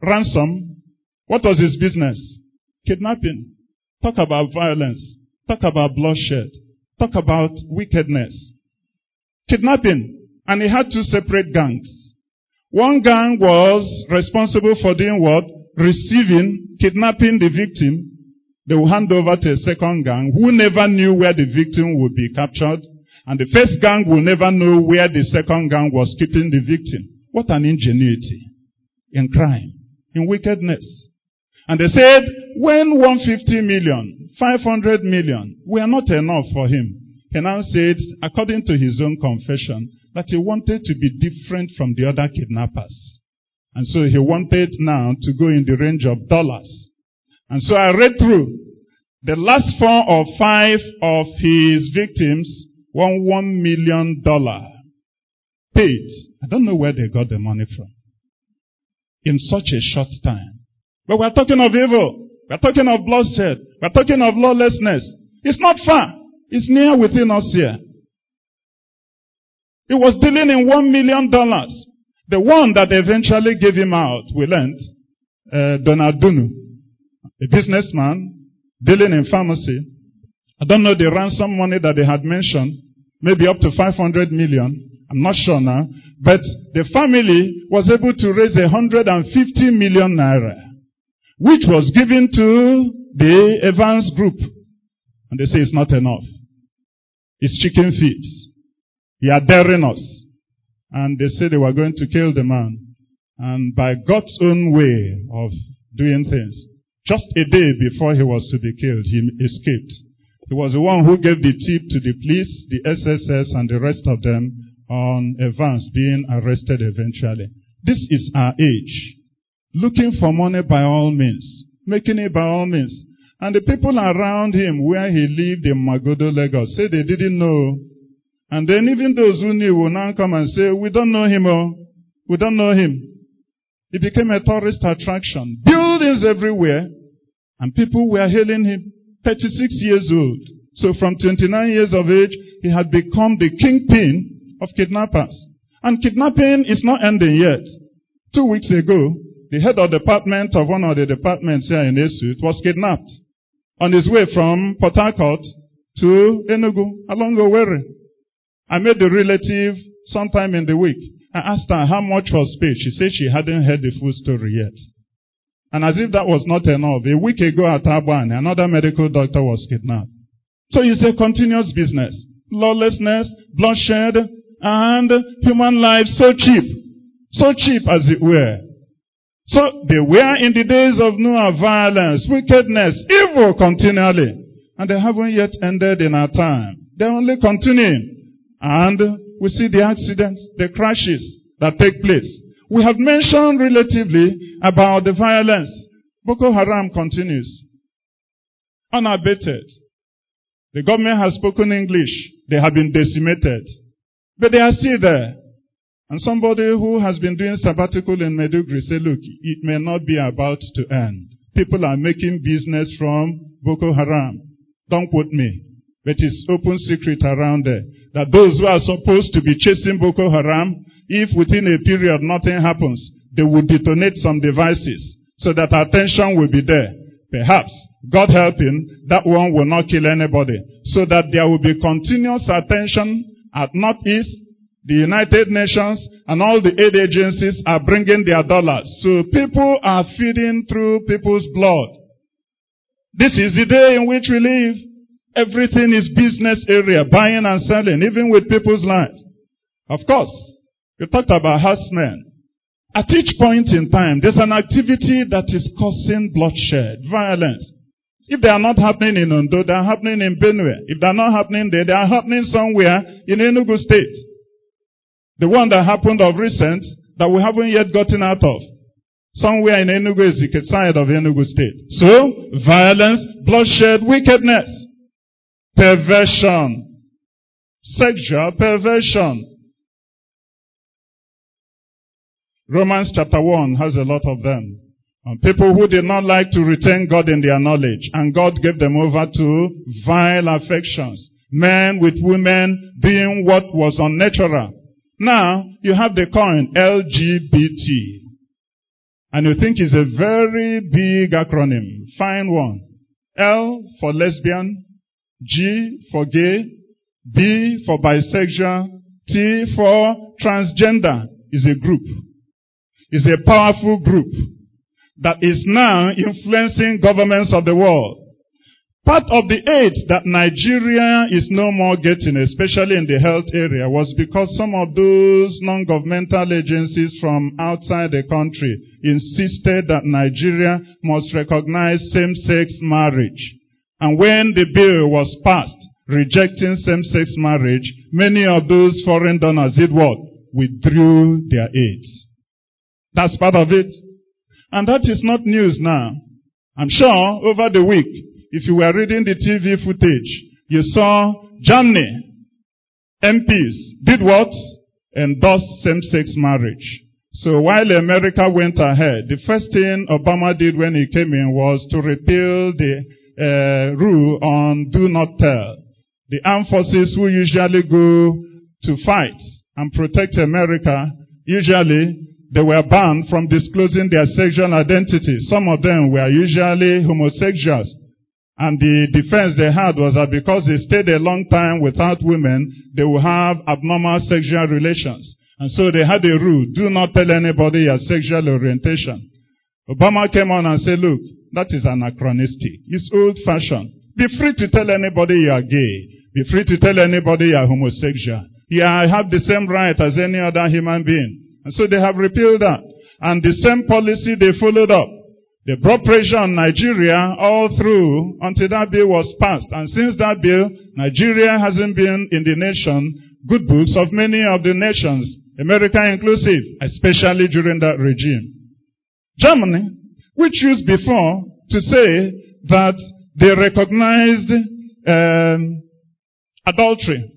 Speaker 1: ransom. What was his business? Kidnapping. Talk about violence. Talk about bloodshed. Talk about wickedness. Kidnapping. And he had two separate gangs. One gang was responsible for doing what? Receiving, kidnapping the victim. They will hand over to a second gang who never knew where the victim would be captured. And the first gang will never know where the second gang was keeping the victim. What an ingenuity in crime, in wickedness. And they said, when 150 million, 500 million were not enough for him, he now said, according to his own confession, that he wanted to be different from the other kidnappers. And so he wanted now to go in the range of dollars. And so I read through the last four or five of his victims won one million dollar paid. I don't know where they got the money from. In such a short time. But we're talking of evil. We're talking of bloodshed. We're talking of lawlessness. It's not far. It's near within us here. He was dealing in one million dollars. The one that eventually gave him out, we learned, uh, Donald Dunu, a businessman dealing in pharmacy. I don't know the ransom money that they had mentioned, maybe up to 500 million. I'm not sure now. But the family was able to raise 150 million naira, which was given to the Evans group. And they say it's not enough. It's chicken feet. He are daring us. And they said they were going to kill the man. And by God's own way of doing things, just a day before he was to be killed, he escaped. He was the one who gave the tip to the police, the SSS, and the rest of them on Evans being arrested eventually. This is our age. Looking for money by all means. Making it by all means. And the people around him where he lived in Magodo, Lagos, said they didn't know. And then even those who knew will now come and say, we don't know him, oh, we don't know him. It became a tourist attraction. Buildings everywhere. And people were hailing him. 36 years old. So from 29 years of age, he had become the kingpin of kidnappers. And kidnapping is not ending yet. Two weeks ago, the head of department of one of the departments here in ESUT was kidnapped on his way from Port Harcourt to Enugu along Owerri. I met the relative sometime in the week. I asked her how much was paid. She said she hadn't heard the full story yet. And as if that was not enough, a week ago at Aban, another medical doctor was kidnapped. So it's a continuous business. Lawlessness, bloodshed, and human life so cheap. So cheap as it were. So they were in the days of Noah violence, wickedness, evil continually. And they haven't yet ended in our time. They're only continuing. And we see the accidents, the crashes that take place. We have mentioned relatively about the violence. Boko Haram continues. Unabated. The government has spoken English. They have been decimated. But they are still there. And somebody who has been doing sabbatical in Maiduguri say, look, it may not be about to end. People are making business from Boko Haram. Don't quote me. But it's open secret around there. That those who are supposed to be chasing Boko Haram, if within a period nothing happens, they will detonate some devices so that attention will be there. Perhaps, God helping, that one will not kill anybody. So that there will be continuous attention at Northeast, the United Nations, and all the aid agencies are bringing their dollars. So people are feeding through people's blood. This is the day in which we live. Everything is business area, buying and selling, even with people's lives. Of course, we talked about herdsmen. At each point in time, there's an activity that is causing bloodshed, violence. If they are not happening in Ondo, they are happening in Benue. If they are not happening there, they are happening somewhere in Enugu State. The one that happened of recent that we haven't yet gotten out of. Somewhere in Enugu is the side of Enugu State. So, violence, bloodshed, wickedness, perversion, sexual perversion. Romans chapter 1 has a lot of them. And people who did not like to retain God in their knowledge, and God gave them over to vile affections. Men with women doing what was unnatural. Now, you have the coin LGBT. And you think it's a very big acronym. Fine one. L for lesbian, G for gay, B for bisexual, T for transgender is a group. It's a powerful group that is now influencing governments of the world. Part of the aid that Nigeria is no more getting, especially in the health area, was because some of those non-governmental agencies from outside the country insisted that Nigeria must recognize same-sex marriage. And when the bill was passed rejecting same-sex marriage, many of those foreign donors did what? Withdrew their aids. That's part of it. And that is not news now. I'm sure over the week, if you were reading the TV footage, you saw Germany MPs did what? Endorsed same-sex marriage. So while America went ahead, the first thing Obama did when he came in was to repeal the uh, rule on do not tell. The armed forces who usually go to fight and protect America, usually they were banned from disclosing their sexual identity. Some of them were usually homosexuals. And the defense they had was that because they stayed a long time without women, they would have abnormal sexual relations. And so they had a rule, do not tell anybody your sexual orientation. Obama came on and said, look, that is anachronistic. It's old fashioned. Be free to tell anybody you are gay. Be free to tell anybody you are homosexual. Yeah, I have the same right as any other human being. And so they have repealed that. And the same policy they followed up. They brought pressure on Nigeria all through until that bill was passed. And since that bill, Nigeria hasn't been in the nation good books of many of the nations, America inclusive, especially during that regime. Germany, which used before to say that they recognized um, adultery.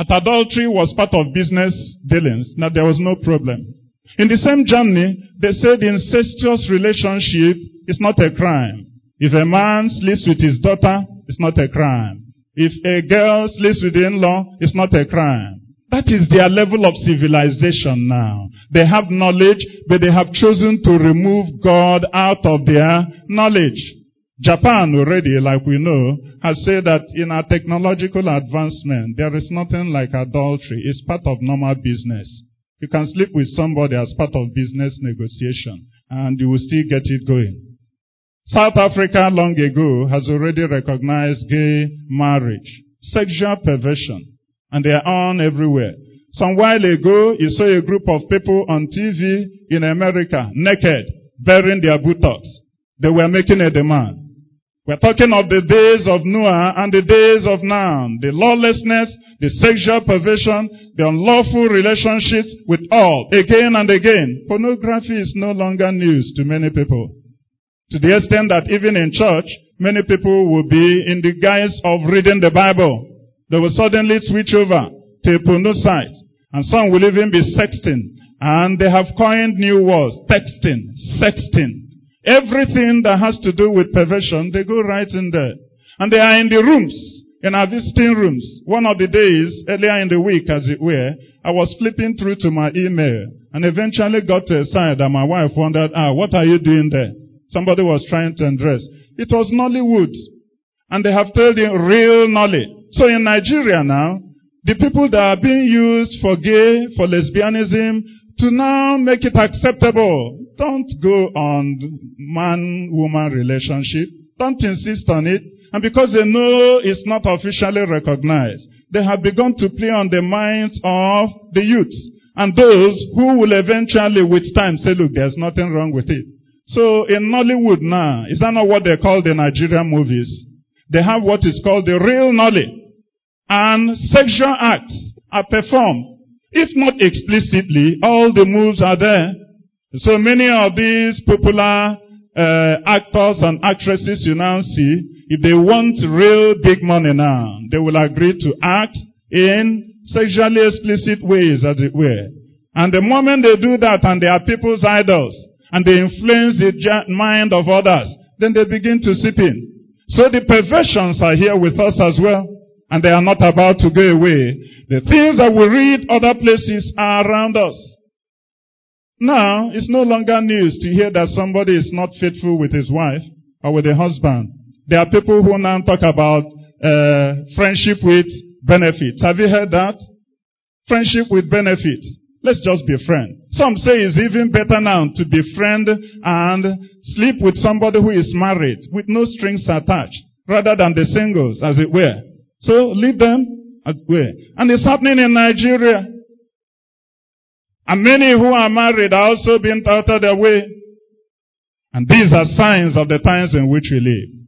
Speaker 1: That adultery was part of business dealings. Now there was no problem. In the same Germany, they said incestuous relationship is not a crime. If a man sleeps with his daughter, it's not a crime. If a girl sleeps with the in-law, it's not a crime. That is their level of civilization now. They have knowledge, but they have chosen to remove God out of their knowledge. Japan already, like we know, has said that in our technological advancement, there is nothing like adultery. It's part of normal business. You can sleep with somebody as part of business negotiation and you will still get it going. South Africa long ago has already recognized gay marriage, sexual perversion, and they are on everywhere. Some while ago, you saw a group of people on TV in America, naked, bearing their buttocks. They were making a demand. We're talking of the days of Noah and the days of now. The lawlessness, the sexual perversion, the unlawful relationships with all, again and again. Pornography is no longer news to many people. To the extent that even in church, many people will be in the guise of reading the Bible. They will suddenly switch over to a porno site. And some will even be sexting. And they have coined new words. Texting, sexting. Everything that has to do with perversion, they go right in there. And they are in the rooms, in our visiting rooms. One of the days, earlier in the week, as it were, I was flipping through to my email and eventually got to a side that my wife wondered, ah, what are you doing there? Somebody was trying to undress. It was Nollywood. And they have told him real knowledge. So in Nigeria now, the people that are being used for gay, for lesbianism, to now make it acceptable. Don't go on man-woman relationship. Don't insist on it. And because they know it's not officially recognized, they have begun to play on the minds of the youth. And those who will eventually with time say, look, there's nothing wrong with it. So in Nollywood now, is that not what they call the Nigerian movies? They have what is called the real knowledge. And sexual acts are performed if not explicitly, all the moves are there. So many of these popular uh, actors and actresses you now see, if they want real big money now, they will agree to act in sexually explicit ways, as it were. And the moment they do that and they are people's idols, and they influence the mind of others, then they begin to sip in. So the perversions are here with us as well, and they are not about to go away. The things that we read other places are around us. Now, it's no longer news to hear that somebody is not faithful with his wife or with a husband. There are people who now talk about uh, friendship with benefits. Have you heard that? Friendship with benefits. Let's just be friends. Some say it's even better now to befriend and sleep with somebody who is married with no strings attached rather than the singles, as it were. So leave them well. And it's happening in Nigeria. And many who are married are also being taught their way. And these are signs of the times in which we live.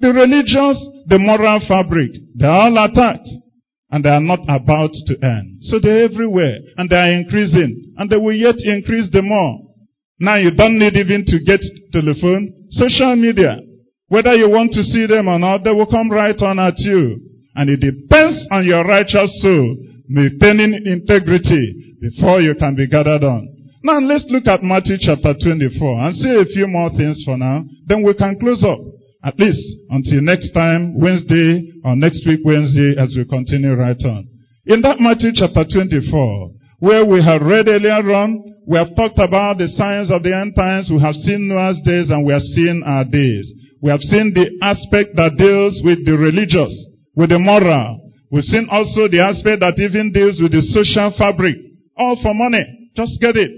Speaker 1: The religious, the moral fabric, they're all attacked. And they are not about to end. So they're everywhere. And they are increasing. And they will yet increase the more. Now you don't need even to get telephone. Social media. Whether you want to see them or not, they will come right on at you. And it depends on your righteous soul maintaining integrity before you can be gathered on. Now let's look at Matthew chapter 24 and see a few more things for now. Then we can close up. At least until next time, Wednesday or next week Wednesday as we continue right on. In that Matthew chapter 24, where we have read earlier on, we have talked about the signs of the end times. We have seen Noah's days and we have seen our days. We have seen the aspect that deals with the religious, with the moral. We've seen also the aspect that even deals with the social fabric. All for money. Just get it.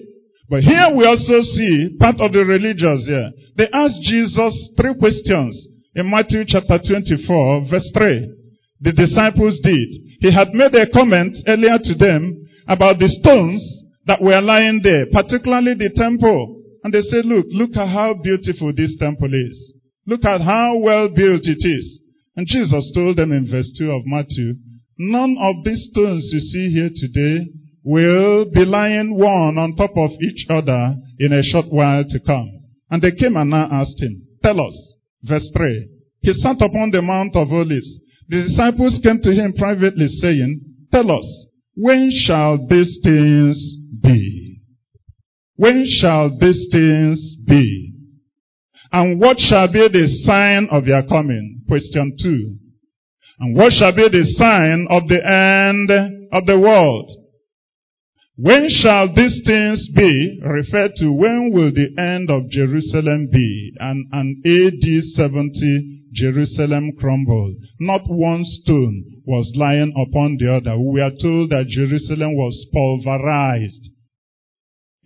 Speaker 1: But here we also see part of the religious here. They asked Jesus three questions in Matthew chapter 24 verse 3. The disciples did. He had made a comment earlier to them about the stones that were lying there, particularly the temple. And they said, look, look at how beautiful this temple is. Look at how well built it is. And Jesus told them in verse 2 of Matthew, none of these stones you see here today will be lying one on top of each other in a short while to come. And they came and now asked him, Tell us, verse 3. He sat upon the Mount of Olives. The disciples came to him privately saying, Tell us, when shall these things be? When shall these things be? And what shall be the sign of your coming? Question 2. And what shall be the sign of the end of the world? When shall these things be referred to? When will the end of Jerusalem be? And an AD 70 Jerusalem crumbled. Not one stone was lying upon the other. We are told that Jerusalem was pulverized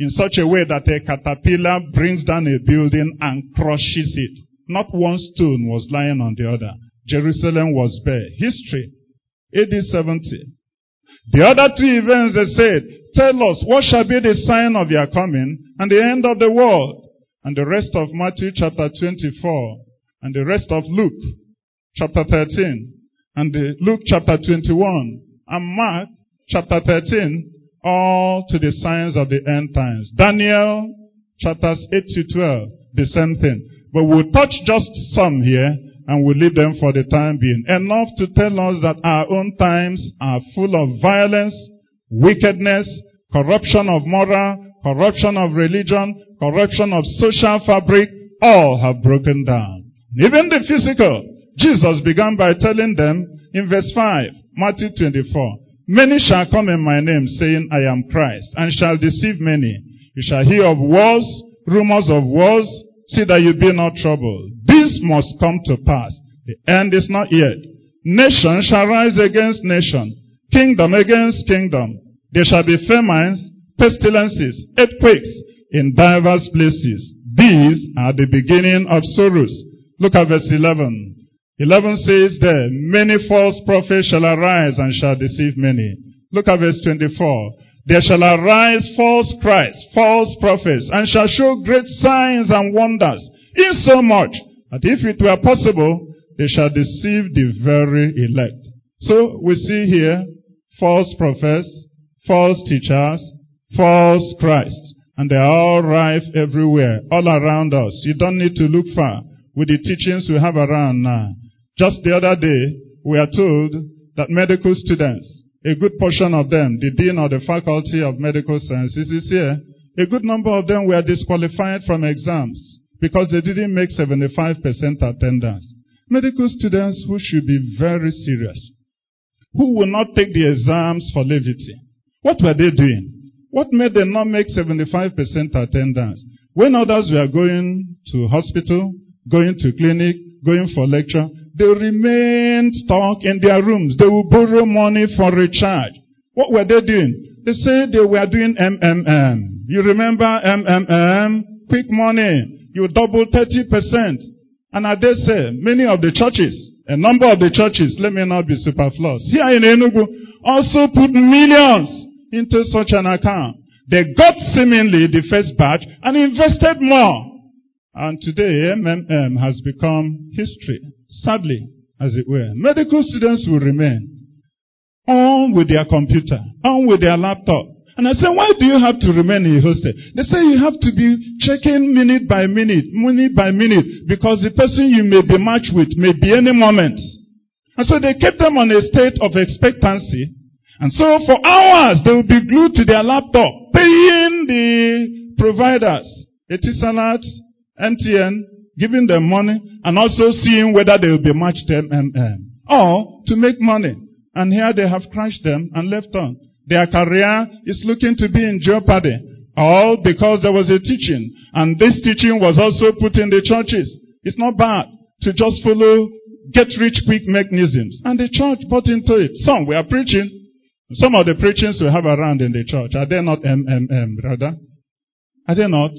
Speaker 1: in such a way that a caterpillar brings down a building and crushes it. Not one stone was lying on the other. Jerusalem was bare. History. AD 70. The other two events they said, tell us what shall be the sign of your coming and the end of the world. And the rest of Matthew chapter 24 and the rest of Luke chapter 13 and Luke chapter 21 and Mark chapter 13 all to the signs of the end times. Daniel chapters 8 to 12, the same thing. But we'll touch just some here and we will leave them for the time being. Enough to tell us that our own times are full of violence, wickedness, corruption of moral, corruption of religion, corruption of social fabric, all have broken down. Even the physical. Jesus began by telling them in verse 5, Matthew 24, Many shall come in my name saying, I am Christ, and shall deceive many. You shall hear of wars, rumors of wars, See that you be not troubled. This must come to pass. The end is not yet. Nation shall rise against nation, kingdom against kingdom. There shall be famines, pestilences, earthquakes in diverse places. These are the beginning of sorrows. Look at verse 11. 11 says there, many false prophets shall arise and shall deceive many. Look at verse 24. There shall arise false Christs, false prophets, and shall show great signs and wonders, insomuch that if it were possible, they shall deceive the very elect. So we see here false prophets, false teachers, false Christs, and they are all rife everywhere, all around us. You don't need to look far with the teachings we have around now. Just the other day, we are told that medical students A good portion of them, the dean of the faculty of medical sciences is here. A good number of them were disqualified from exams because they didn't make 75% attendance. Medical students who should be very serious, who will not take the exams for levity. What were they doing? What made them not make 75% attendance? When others were going to hospital, going to clinic, going for lecture, they remained stuck in their rooms. They would borrow money for recharge. What were they doing? They said they were doing MMM. You remember MMM? Quick money. You double 30%. And I dare say, many of the churches, a number of the churches, let me not be superfluous, here in Enugu, also put millions into such an account. They got seemingly the first batch and invested more. And today, MMM has become history. Sadly, as it were. Medical students will remain on with their computer, on with their laptop. And I said, why do you have to remain in a hostel? They say you have to be checking minute by minute, minute by minute, because the person you may be matched with may be any moment. And so they kept them on a state of expectancy and so for hours, they will be glued to their laptop, paying the providers, Etisalat, MTN, giving them money, and also seeing whether they will be matched MMM. Or to make money. And here they have crushed them and left on. Their career is looking to be in jeopardy. All because there was a teaching. And this teaching was also put in the churches. It's not bad to just follow get rich quick mechanisms. And the church bought into it. Some were preaching. Some of the preachings we have around in the church, are they not MMM, brother? Are they not?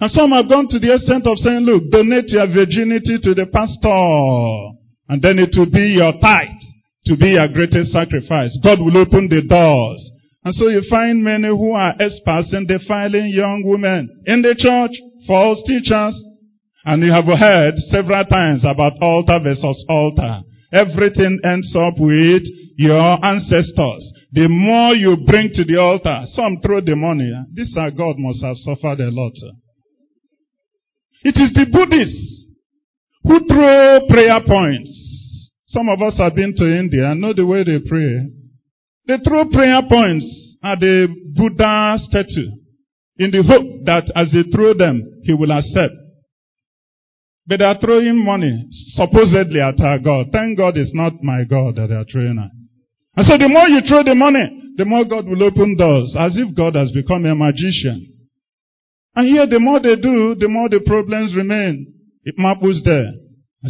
Speaker 1: And some have gone to the extent of saying, look, donate your virginity to the pastor. And then it will be your tithe to be your greatest sacrifice. God will open the doors. And so you find many who are experts in defiling young women in the church, false teachers. And you have heard several times about altar versus altar. Everything ends up with your ancestors. The more you bring to the altar, some throw the money. This God must have suffered a lot. It is the Buddhists who throw prayer points. Some of us have been to India and know the way they pray. They throw prayer points at the Buddha statue in the hope that as they throw them, he will accept. But they are throwing money, supposedly at our God. Thank God it's not my God that they are throwing at. And so the more you throw the money, the more God will open doors, as if God has become a magician. And here, the more they do, the more the problems remain. It mapples there.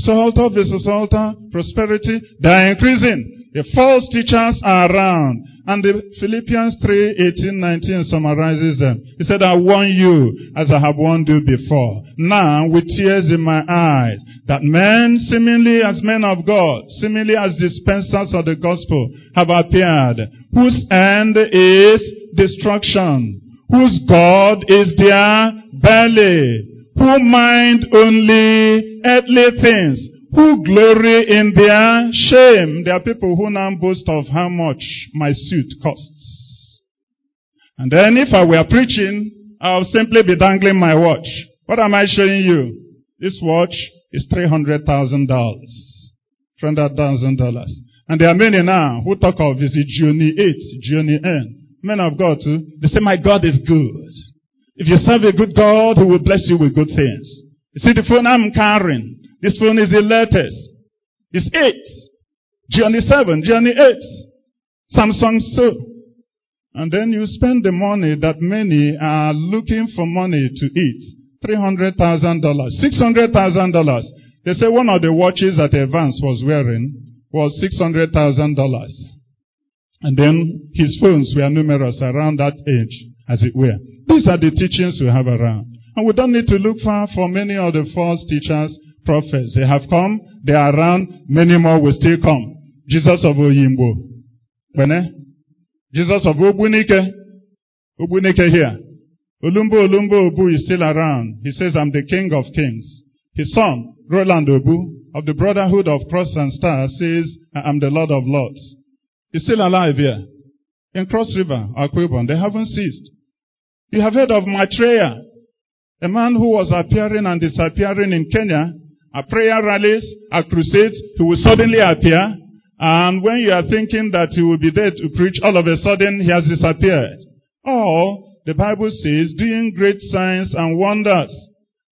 Speaker 1: So altar versus altar, prosperity, they are increasing. The false teachers are around. And the Philippians 3, 18, 19 summarizes them. He said, I warn you as I have warned you before. Now, with tears in my eyes, that men, seemingly as men of God, seemingly as dispensers of the gospel, have appeared, whose end is destruction, whose God is their belly, who mind only earthly things, who glory in their shame. There are people who now boast of how much my suit costs. And then if I were preaching, I'll simply be dangling my watch. What am I showing you? This watch is $300,000. $300,000. And there are many now who talk of is it journey 8, journey N. Men of God too. They say, my God is good. If you serve a good God, He will bless you with good things. You see the phone I'm carrying. This phone is the latest. It's 8. Journey 7, Journey 8. Samsung so. And then you spend the money that many are looking for money to eat. $300,000, $600,000. They say one of the watches that Evans was wearing was $600,000. And then his phones were numerous around that age, as it were. These are the teachings we have around. And we don't need to look far for many of the false teachers prophets. They have come, they are around, many more will still come. Jesus of Oyingbo. Jesus of Obunike. Obunike here. Olumba Olumba Obu is still around. He says, I'm the king of kings. His son, Roland Obu, of the Brotherhood of Cross and Star, says, I'm the Lord of Lords. He's still alive here. In Cross River, Akwa Ibom, they haven't ceased. You have heard of Maitreya, a man who was appearing and disappearing in Kenya at prayer rallies, at crusades, he will suddenly appear And when you are thinking that he will be there to preach, all of a sudden he has disappeared. Or the Bible says, doing great signs and wonders.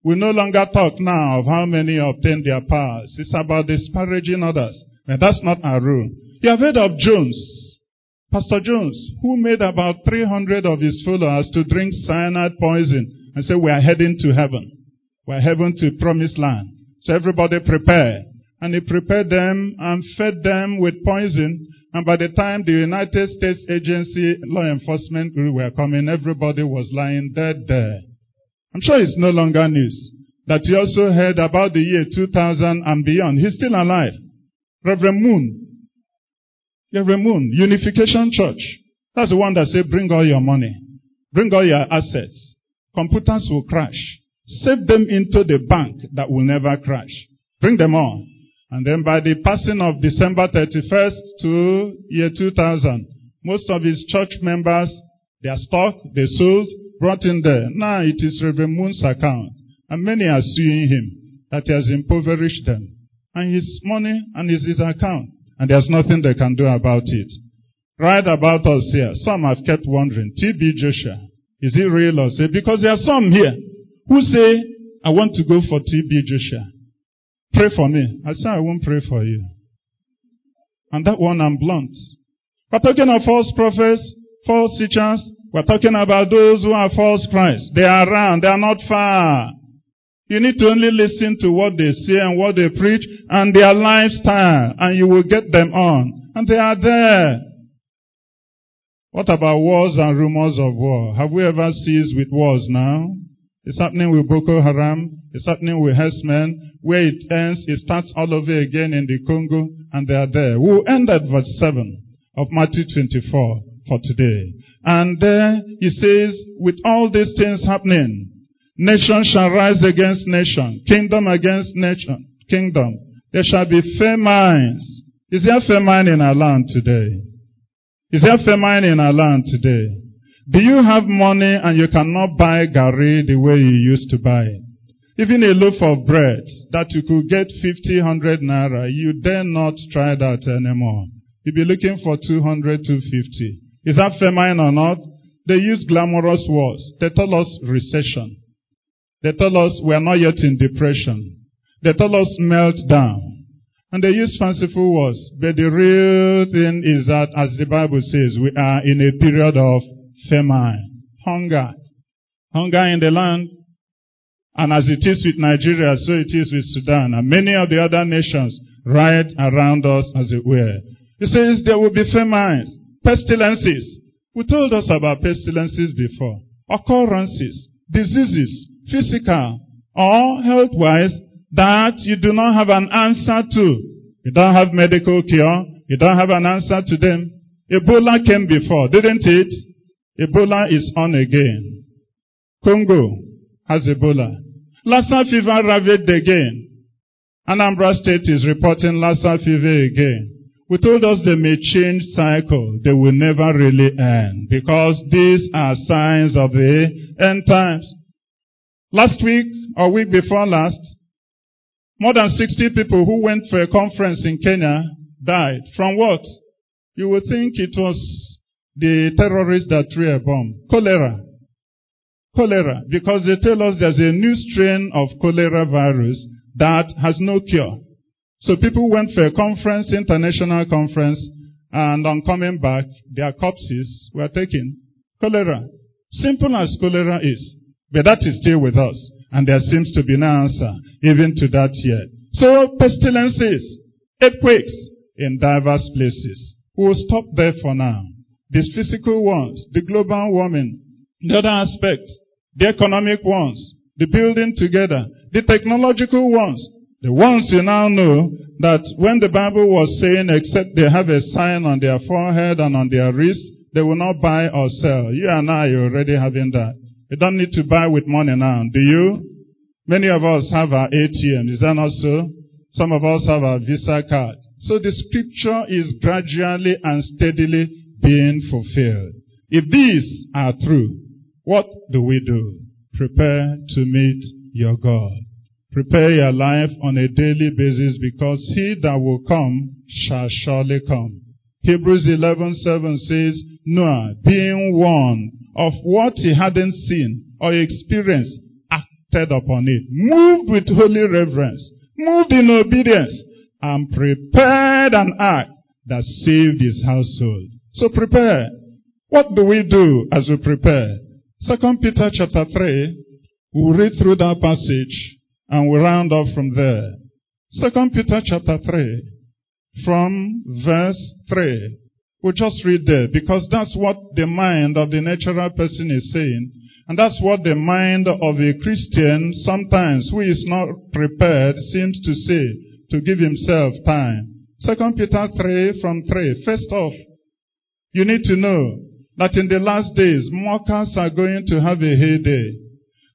Speaker 1: We no longer talk now of how many obtain their powers. It's about disparaging others. But that's not our rule. You have heard of Jones, Pastor Jones, who made about 300 of his followers to drink cyanide poison and say, we are heading to heaven. We are heading to promised land. So everybody prepare. And he prepared them and fed them with poison. And by the time the United States agency law enforcement were coming, everybody was lying dead there. I'm sure it's no longer news that he also heard about the year 2000 and beyond. He's still alive. Reverend Moon. Reverend Moon, Unification Church. That's the one that said, bring all your money. Bring all your assets. Computers will crash. Save them into the bank that will never crash. Bring them all. And then by the passing of December 31st to year 2000, most of his church members, their stock, they sold, brought in there. Now it is Reverend Moon's account. And many are suing him that he has impoverished them. And his money and his, his account. And there's nothing they can do about it. Right about us here. Some have kept wondering, TB Joshua, is he real or say? Because there are some here who say, I want to go for TB Joshua. Pray for me. I say, I won't pray for you. And that one I'm blunt. We're talking of false prophets, false teachers. We're talking about those who are false Christ. They are around. They are not far. You need to only listen to what they say and what they preach and their lifestyle and you will get them on. And they are there. What about wars and rumors of war? Have we ever ceased with wars now? It's happening with Boko Haram. It's happening with herdsmen. Where it ends, it starts all over again in the Congo, and they are there. We'll end at verse 7 of Matthew 24 for today. And there he says, with all these things happening, nation shall rise against nation, kingdom against nation, kingdom. There shall be famines. Is there famine in our land today? Is there famine in our land today? Do you have money and you cannot buy gari the way you used to buy it? Even a loaf of bread that you could get 50, 100 naira, you dare not try that anymore. You'll be looking for 200, 250. Is that famine or not? They use glamorous words. They tell us recession. They tell us we are not yet in depression. They tell us melt down. And they use fanciful words. But the real thing is that, as the Bible says, we are in a period of famine, hunger, hunger in the land. And as it is with Nigeria, so it is with Sudan and many of the other nations right around us as it were. He says there will be famines, pestilences. We told us about pestilences before. Occurrences, diseases, physical or health-wise that you do not have an answer to. You don't have medical cure. You don't have an answer to them. Ebola came before, didn't it? Ebola is on again. Congo has Ebola. Lassa fever ravaged again. Anambra State is reporting Lassa fever again. We told us they may change cycle. They will never really end because these are signs of the end times. Last week or week before last, more than 60 people who went for a conference in Kenya died. From what? You would think it was the terrorists that threw a bomb. Cholera. Cholera. Because they tell us there's a new strain of cholera virus that has no cure. So people went for a conference, international conference, and on coming back, their corpses were taken. Cholera. Simple as cholera is. But that is still with us. And there seems to be no answer even to that yet. So pestilences, earthquakes in diverse places. We will stop there for now. These physical ones, the global warming, the other aspects, the economic ones, the building together, the technological ones, the ones you now know that when the Bible was saying except they have a sign on their forehead and on their wrist, they will not buy or sell. You and I are already having that. You don't need to buy with money now, do you? Many of us have our ATM, is that not so? Some of us have our Visa card. So the scripture is gradually and steadily being fulfilled. If these are true, what do we do? Prepare to meet your God. Prepare your life on a daily basis because he that will come shall surely come. Hebrews 11:7 says, Noah, being warned of what he hadn't seen or experienced, acted upon it, moved with holy reverence, moved in obedience, and prepared an act that saved his household. So prepare. What do we do as we prepare? Second Peter chapter 3, we'll read through that passage and we'll round off from there. Second Peter chapter 3, from verse 3. We'll just read there because that's what the mind of the natural person is saying. And that's what the mind of a Christian sometimes who is not prepared seems to say to give himself time. Second Peter 3 from 3. First off, you need to know that in the last days, mockers are going to have a heyday.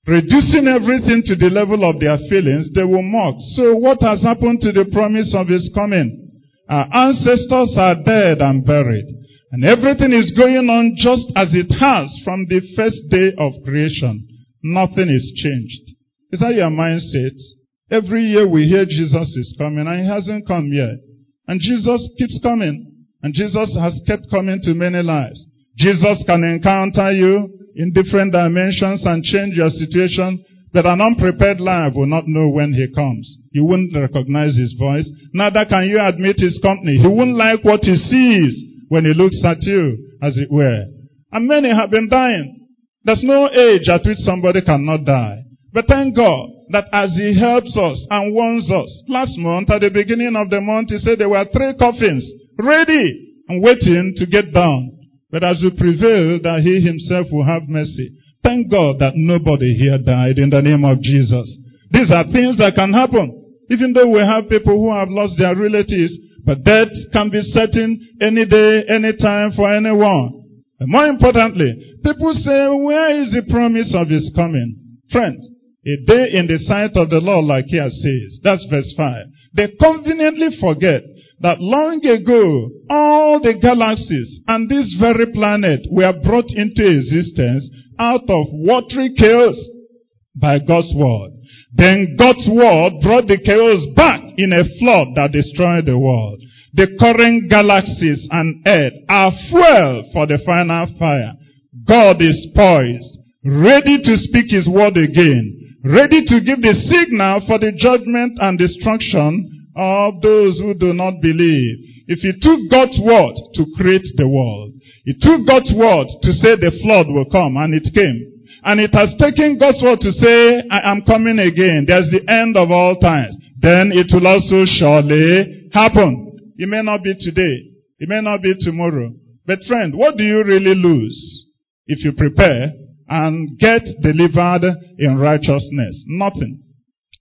Speaker 1: Reducing everything to the level of their feelings, they will mock. So what has happened to the promise of his coming? Our ancestors are dead and buried. And everything is going on just as it has from the first day of creation. Nothing is changed. Is that your mindset? Every year we hear Jesus is coming and he hasn't come yet. And Jesus keeps coming. And Jesus has kept coming to many lives. Jesus can encounter you in different dimensions and change your situation, but an unprepared life will not know when he comes. You wouldn't recognize his voice. Neither can you admit his company. He wouldn't like what he sees when he looks at you, as it were. And many have been dying. There's no age at which somebody cannot die. But thank God that as he helps us and warns us, last month at the beginning of the month, he said there were three coffins ready and waiting to get down. But as we prevail that he himself will have mercy. Thank God that nobody here died in the name of Jesus. These are things that can happen. Even though we have people who have lost their relatives, but death can be certain any day, any time for anyone. And more importantly, people say, where is the promise of his coming? Friends, a day in the sight of the Lord, like here says. That's verse 5. They conveniently forget that long ago, all the galaxies and this very planet were brought into existence out of watery chaos by God's word. Then God's word brought the chaos back in a flood that destroyed the world. The current galaxies and earth are fuel for the final fire. God is poised, ready to speak his word again, ready to give the signal for the judgment and destruction of those who do not believe. If he took God's word to create the world, he took God's word to say the flood will come, and it came. And it has taken God's word to say, I am coming again. There's the end of all times. Then it will also surely happen. It may not be today. It may not be tomorrow. But friend, what do you really lose if you prepare and get delivered in righteousness? Nothing.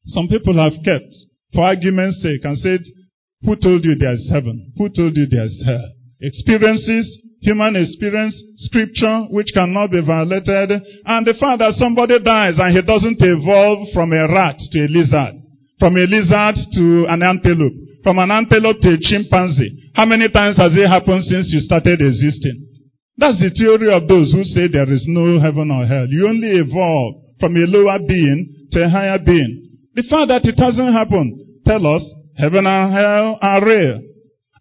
Speaker 1: Some people have kept for argument's sake and said, who told you there is heaven? Who told you there is hell? Experiences, human experience, scripture, which cannot be violated, and the fact that somebody dies and he doesn't evolve from a rat to a lizard, from a lizard to an antelope, from an antelope to a chimpanzee. How many times has it happened since you started existing? That's the theory of those who say there is no heaven or hell. You only evolve from a lower being to a higher being. The fact that it hasn't happened tell us heaven and hell are real.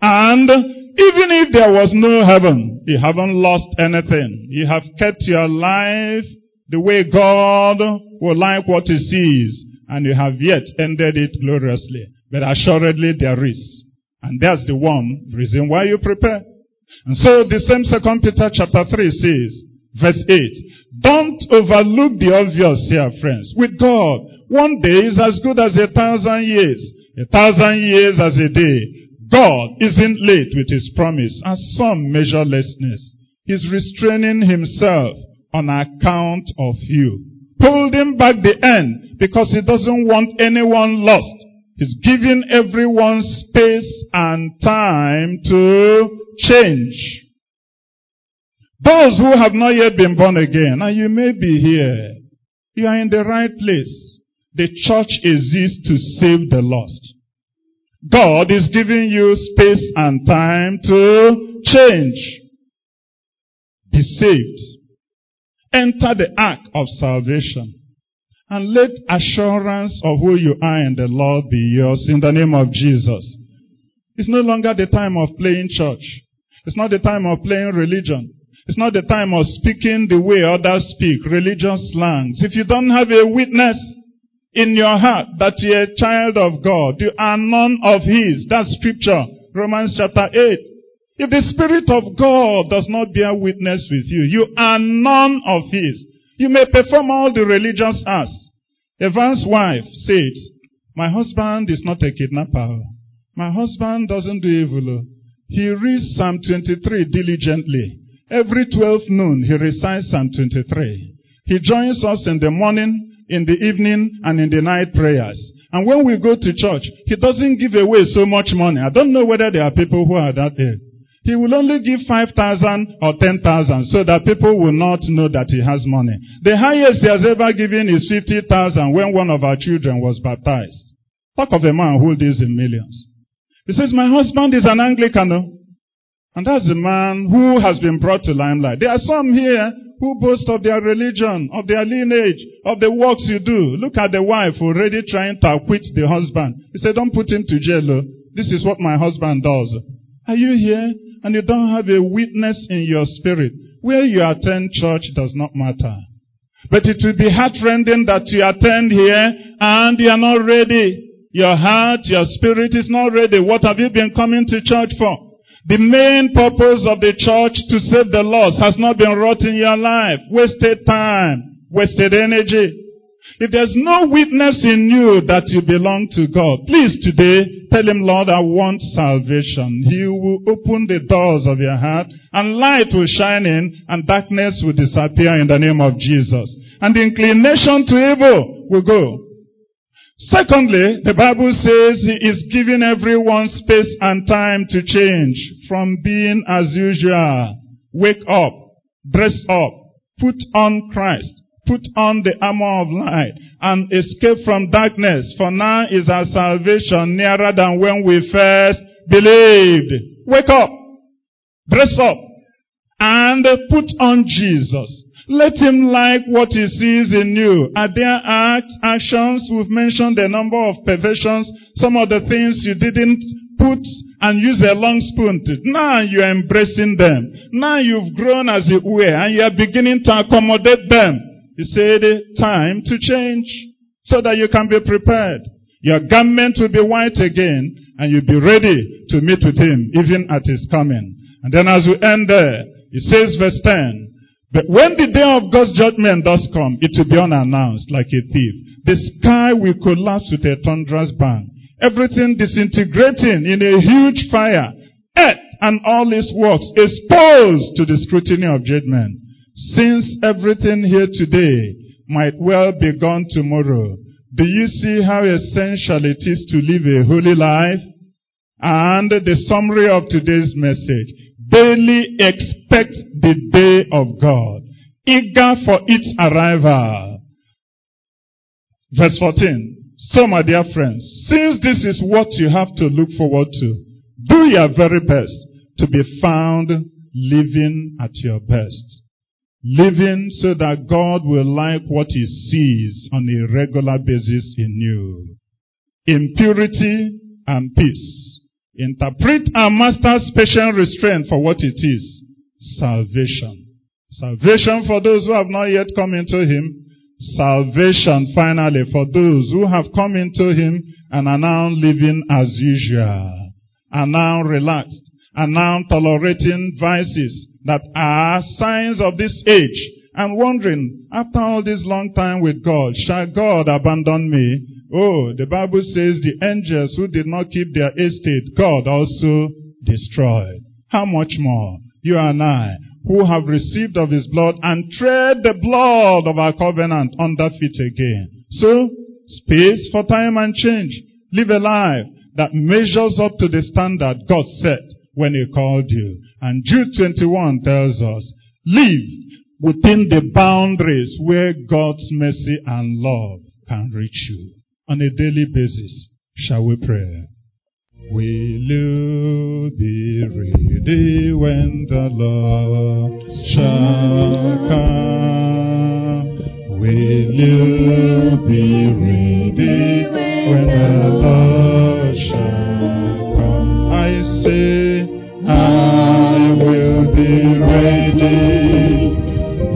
Speaker 1: And even if there was no heaven, you haven't lost anything. You have kept your life the way God will like what he sees. And you have yet ended it gloriously. But assuredly there is. And that's the one reason why you prepare. And so the same second Peter chapter 3 says, verse 8, don't overlook the obvious here, friends. With God, one day is as good as a thousand years. A thousand years as a day. God isn't late with his promise as some measurelessness. He's restraining himself on account of you. Holding back the end because he doesn't want anyone lost. He's giving everyone space and time to change. Those who have not yet been born again, and you may be here, you are in the right place. The church exists to save the lost. God is giving you space and time to change. Be saved. Enter the ark of salvation. And let assurance of who you are in the Lord be yours in the name of Jesus. It's no longer the time of playing church. It's not the time of playing religion. It's not the time of speaking the way others speak, religious slangs. If you don't have a witness in your heart that you're a child of God, you are none of His. That's scripture. Romans chapter 8. If the Spirit of God does not bear witness with you, you are none of His. You may perform all the religious acts. Evan's wife said, My husband is not a kidnapper. My husband doesn't do evil. He reads Psalm 23 diligently. Every 12 noon, he recites Psalm 23. He joins us in the morning, in the evening, and in the night prayers. And when we go to church, he doesn't give away so much money. I don't know whether there are people who are that age. He will only give 5,000 or 10,000 so that people will not know that he has money. The highest he has ever given is 50,000 when one of our children was baptized. Talk of a man who deals in millions. He says, my husband is an Anglican. Oh. And that's the man who has been brought to limelight. There are some here who boast of their religion, of their lineage, of the works you do. Look at the wife already trying to acquit the husband. He said, don't put him to jail. Oh. This is what my husband does. Are you here? and you don't have a witness in your spirit, where you attend church does not matter. But it will be heartrending that you attend here and you are not ready. Your heart, your spirit is not ready. What have you been coming to church for? The main purpose of the church to save the lost has not been wrought in your life. Wasted time, wasted energy. If there's no witness in you that you belong to God, please today tell him, Lord, I want salvation. He will open the doors of your heart and light will shine in and darkness will disappear in the name of Jesus. And the inclination to evil will go. Secondly, the Bible says he is giving everyone space and time to change from being as usual. Wake up, dress up, put on Christ put on the armor of light and escape from darkness. For now is our salvation nearer than when we first believed. Wake up, dress up, and put on Jesus. Let him like what he sees in you. Are there acts, actions? We've mentioned a number of perversions, some of the things you didn't put and use a long spoon to. Now you're embracing them. Now you've grown as it were and you're beginning to accommodate them. He said, time to change so that you can be prepared. Your garment will be white again and you'll be ready to meet with him even at his coming. And then as we end there, he says verse 10, but when the day of God's judgment does come, it will be unannounced like a thief. The sky will collapse with a thunderous bang. Everything disintegrating in a huge fire. Earth and all its works exposed to the scrutiny of judgment. Since everything here today might well be gone tomorrow, do you see how essential it is to live a holy life? And the summary of today's message, daily expect the day of God, eager for its arrival. Verse 14. So my dear friends, since this is what you have to look forward to, do your very best to be found living at your best. Living so that God will like what he sees on a regular basis in you. In purity and peace. Interpret our master's patient restraint for what it is. Salvation. Salvation for those who have not yet come into him. Salvation finally for those who have come into him and are now living as usual. Are now relaxed. Are now tolerating vices that are signs of this age I'm wondering, after all this long time with God, shall God abandon me? Oh, the Bible says the angels who did not keep their estate, God also destroyed. How much more? You and I, who have received of his blood and tread the blood of our covenant under feet again. So, space for time and change. Live a life that measures up to the standard God set when he called you. And Jude 21 tells us, live within the boundaries where God's mercy and love can reach you on a daily basis. Shall we pray? Will you be ready when the Lord shall come? Will you be ready when the Lord shall come? I say, I will be ready.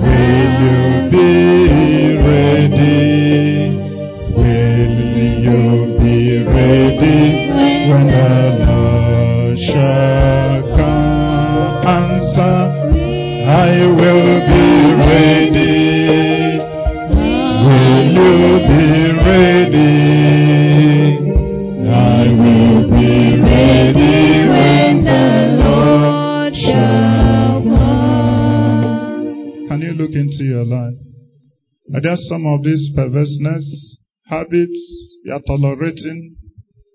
Speaker 1: Will you be ready? you be ready when shall come? I will be ready. Will you be ready? I will be ready when the Lord shall come. Can you look into your life? Are there some of this perverseness habits you are tolerating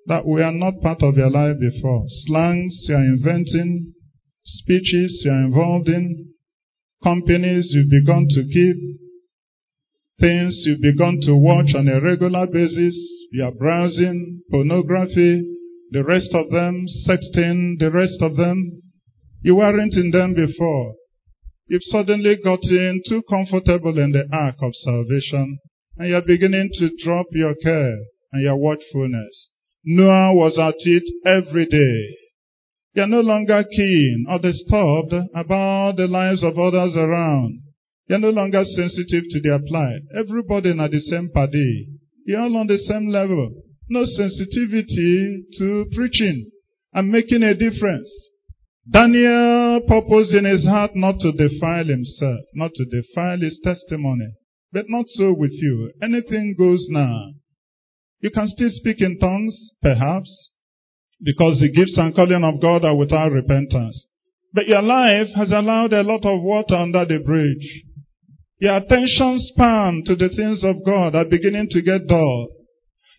Speaker 1: that were not part of your life before? Slangs you are inventing, speeches you are involved in, companies you've begun to keep, things you've begun to watch on a regular basis, you are browsing, pornography, the rest of them, sexting, the rest of them. You weren't in them before. You've suddenly gotten too comfortable in the ark of salvation, and you're beginning to drop your care and your watchfulness. Noah was at it every day. You're no longer keen or disturbed about the lives of others around. You're no longer sensitive to their plight. Everybody in the same party. You're all on the same level. No sensitivity to preaching and making a difference. Daniel purposed in his heart not to defile himself, not to defile his testimony. But not so with you. Anything goes now. You can still speak in tongues, perhaps, because the gifts and calling of God are without repentance. But your life has allowed a lot of water under the bridge. Your attention span to the things of God are beginning to get dull.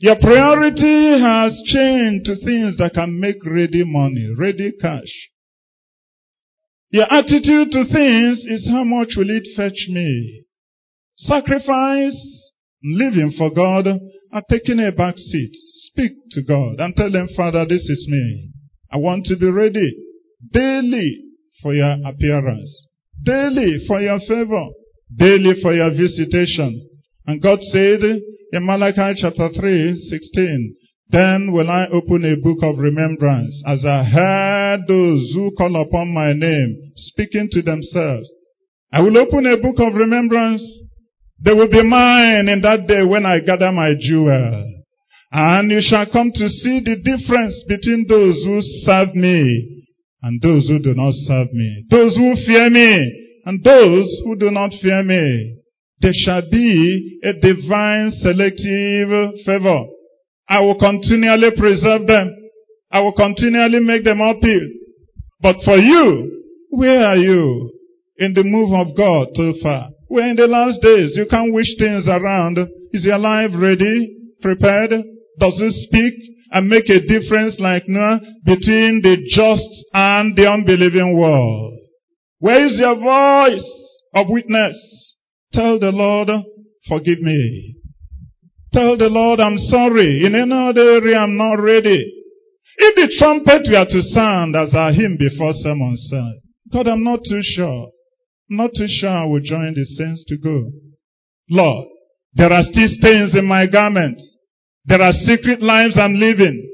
Speaker 1: Your priority has changed to things that can make ready money, ready cash. Your attitude to things is how much will it fetch me? Sacrifice, living for God, are taking a back seat. Speak to God and tell him, Father, this is me. I want to be ready daily for your appearance, daily for your favor, daily for your visitation. And God said in Malachi chapter 3, 16, then will I open a book of remembrance as I heard those who call upon my name speaking to themselves. I will open a book of remembrance. They will be mine in that day when I gather my jewel. And you shall come to see the difference between those who serve me and those who do not serve me. Those who fear me and those who do not fear me. There shall be a divine selective favor. I will continually preserve them. I will continually make them appeal. But for you, where are you in the move of God too far? We're in the last days. You can't wish things around. Is your life ready? Prepared? Does it speak and make a difference like Noah between the just and the unbelieving world? Where is your voice of witness? Tell the Lord, forgive me. Tell the Lord, I'm sorry. In any other area, I'm not ready. If the trumpet were to sound as our hymn before sermon said, God, I'm not too sure. Not too sure I will join the saints to go. Lord, there are still stains in my garments. There are secret lives I'm living.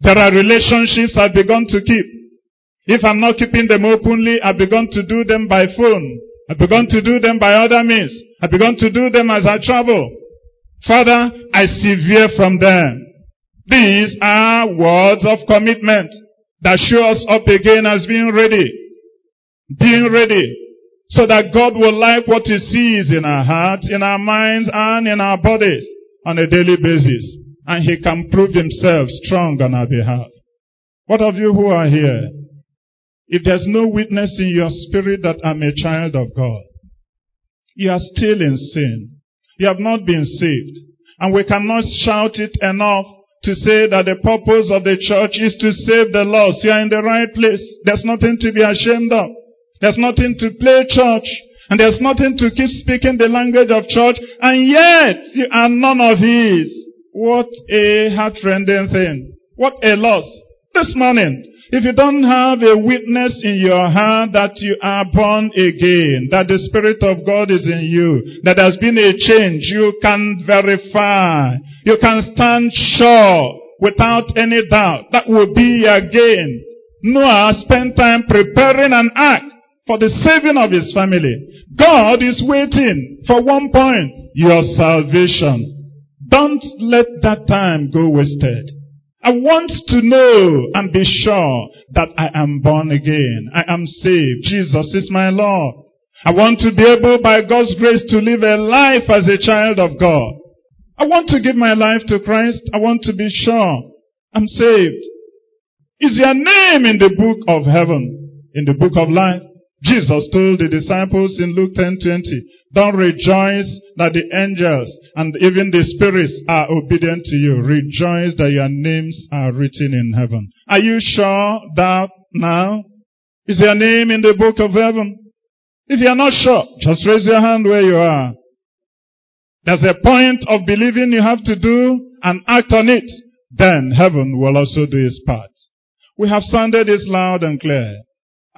Speaker 1: There are relationships I've begun to keep. If I'm not keeping them openly, I've begun to do them by phone. I've begun to do them by other means. I've begun to do them as I travel. Father, I sever from them. These are words of commitment that show us up again as being ready. Being ready. So that God will like what He sees in our hearts, in our minds, and in our bodies on a daily basis. And He can prove Himself strong on our behalf. What of you who are here? If there's no witness in your spirit that I'm a child of God, you are still in sin. You have not been saved. And we cannot shout it enough to say that the purpose of the church is to save the lost. You are in the right place. There's nothing to be ashamed of. There's nothing to play church. And there's nothing to keep speaking the language of church. And yet, you are none of his. What a heart-rending thing. What a loss. This morning, if you don't have a witness in your heart that you are born again, that the Spirit of God is in you, that there's been a change, you can verify. You can stand sure without any doubt. That will be again. Noah spent time preparing an ark for the saving of his family. God is waiting for one point, your salvation. Don't let that time go wasted. I want to know and be sure that I am born again. I am saved. Jesus is my Lord. I want to be able by God's grace to live a life as a child of God. I want to give my life to Christ. I want to be sure I'm saved. Is your name in the book of heaven, in the book of life? Jesus told the disciples in Luke 10:20, "Don't rejoice that the angels and even the spirits are obedient to you. Rejoice that your names are written in heaven." Are you sure that now? Is your name in the book of heaven? If you are not sure, just raise your hand where you are. There's a point of believing you have to do and act on it. Then heaven will also do its part. We have sounded this loud and clear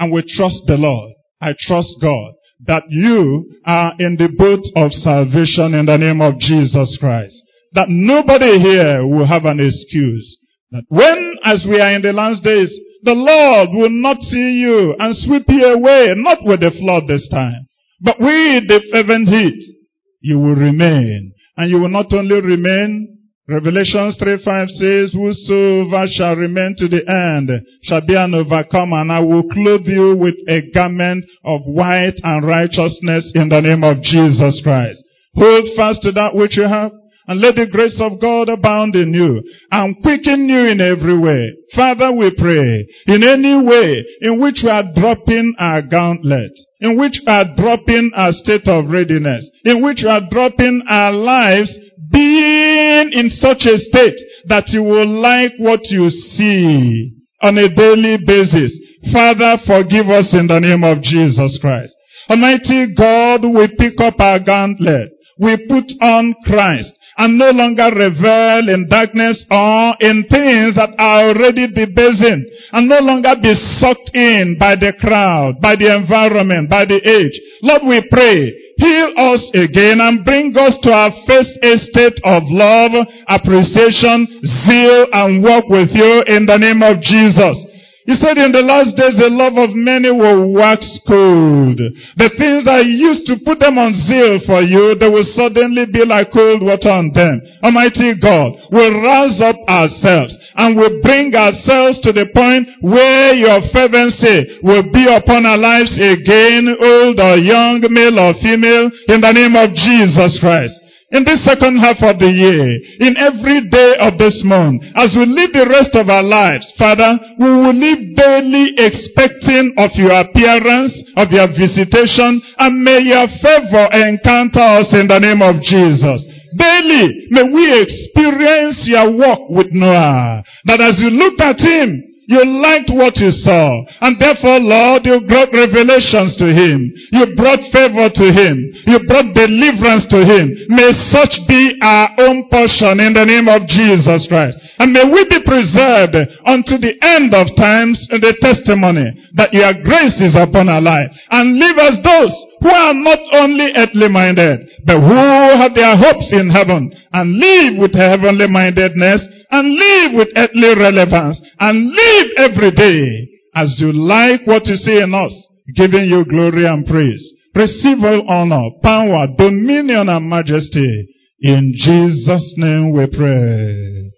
Speaker 1: and we trust the Lord. I trust God that you are in the boat of salvation in the name of Jesus Christ. That nobody here will have an excuse. That when, as we are in the last days, the Lord will not see you and sweep you away, not with the flood this time, but with the fervent heat. You will remain. And you will not only remain, Revelations 3 5 says, Whosoever shall remain to the end shall be an overcomer, and I will clothe you with a garment of white and righteousness in the name of Jesus Christ. Hold fast to that which you have and let the grace of God abound in you and quicken you in every way. Father, we pray in any way in which we are dropping our gauntlet, in which we are dropping our state of readiness, in which we are dropping our lives being in such a state that you will like what you see on a daily basis. Father, forgive us in the name of Jesus Christ. Almighty God, we pick up our gauntlet. We put on Christ and no longer revel in darkness or in things that are already debasing and no longer be sucked in by the crowd, by the environment, by the age. Lord, we pray, heal us again and bring us to our first estate of love, appreciation, zeal, and work with you in the name of Jesus. He said in the last days the love of many will wax cold. The things that used to put them on zeal for you, they will suddenly be like cold water on them. Almighty God will rouse up ourselves and will bring ourselves to the point where your fervency will be upon our lives again, old or young, male or female, in the name of Jesus Christ in this second half of the year, in every day of this month, as we live the rest of our lives, Father, we will live daily expecting of your appearance, of your visitation, and may your favor encounter us in the name of Jesus. Daily, may we experience your walk with Noah. That as you looked at him, you liked what you saw. And therefore, Lord, you brought revelations to him. You brought favor to him. You brought deliverance to him. May such be our own portion in the name of Jesus Christ. And may we be preserved unto the end of times in the testimony that your grace is upon our life. And leave us those who are not only earthly minded, but who have their hopes in heaven and live with heavenly mindedness and live with earthly relevance and live every day as you like what you see in us, giving you glory and praise. Receive all honor, power, dominion, and majesty. In Jesus' name we pray.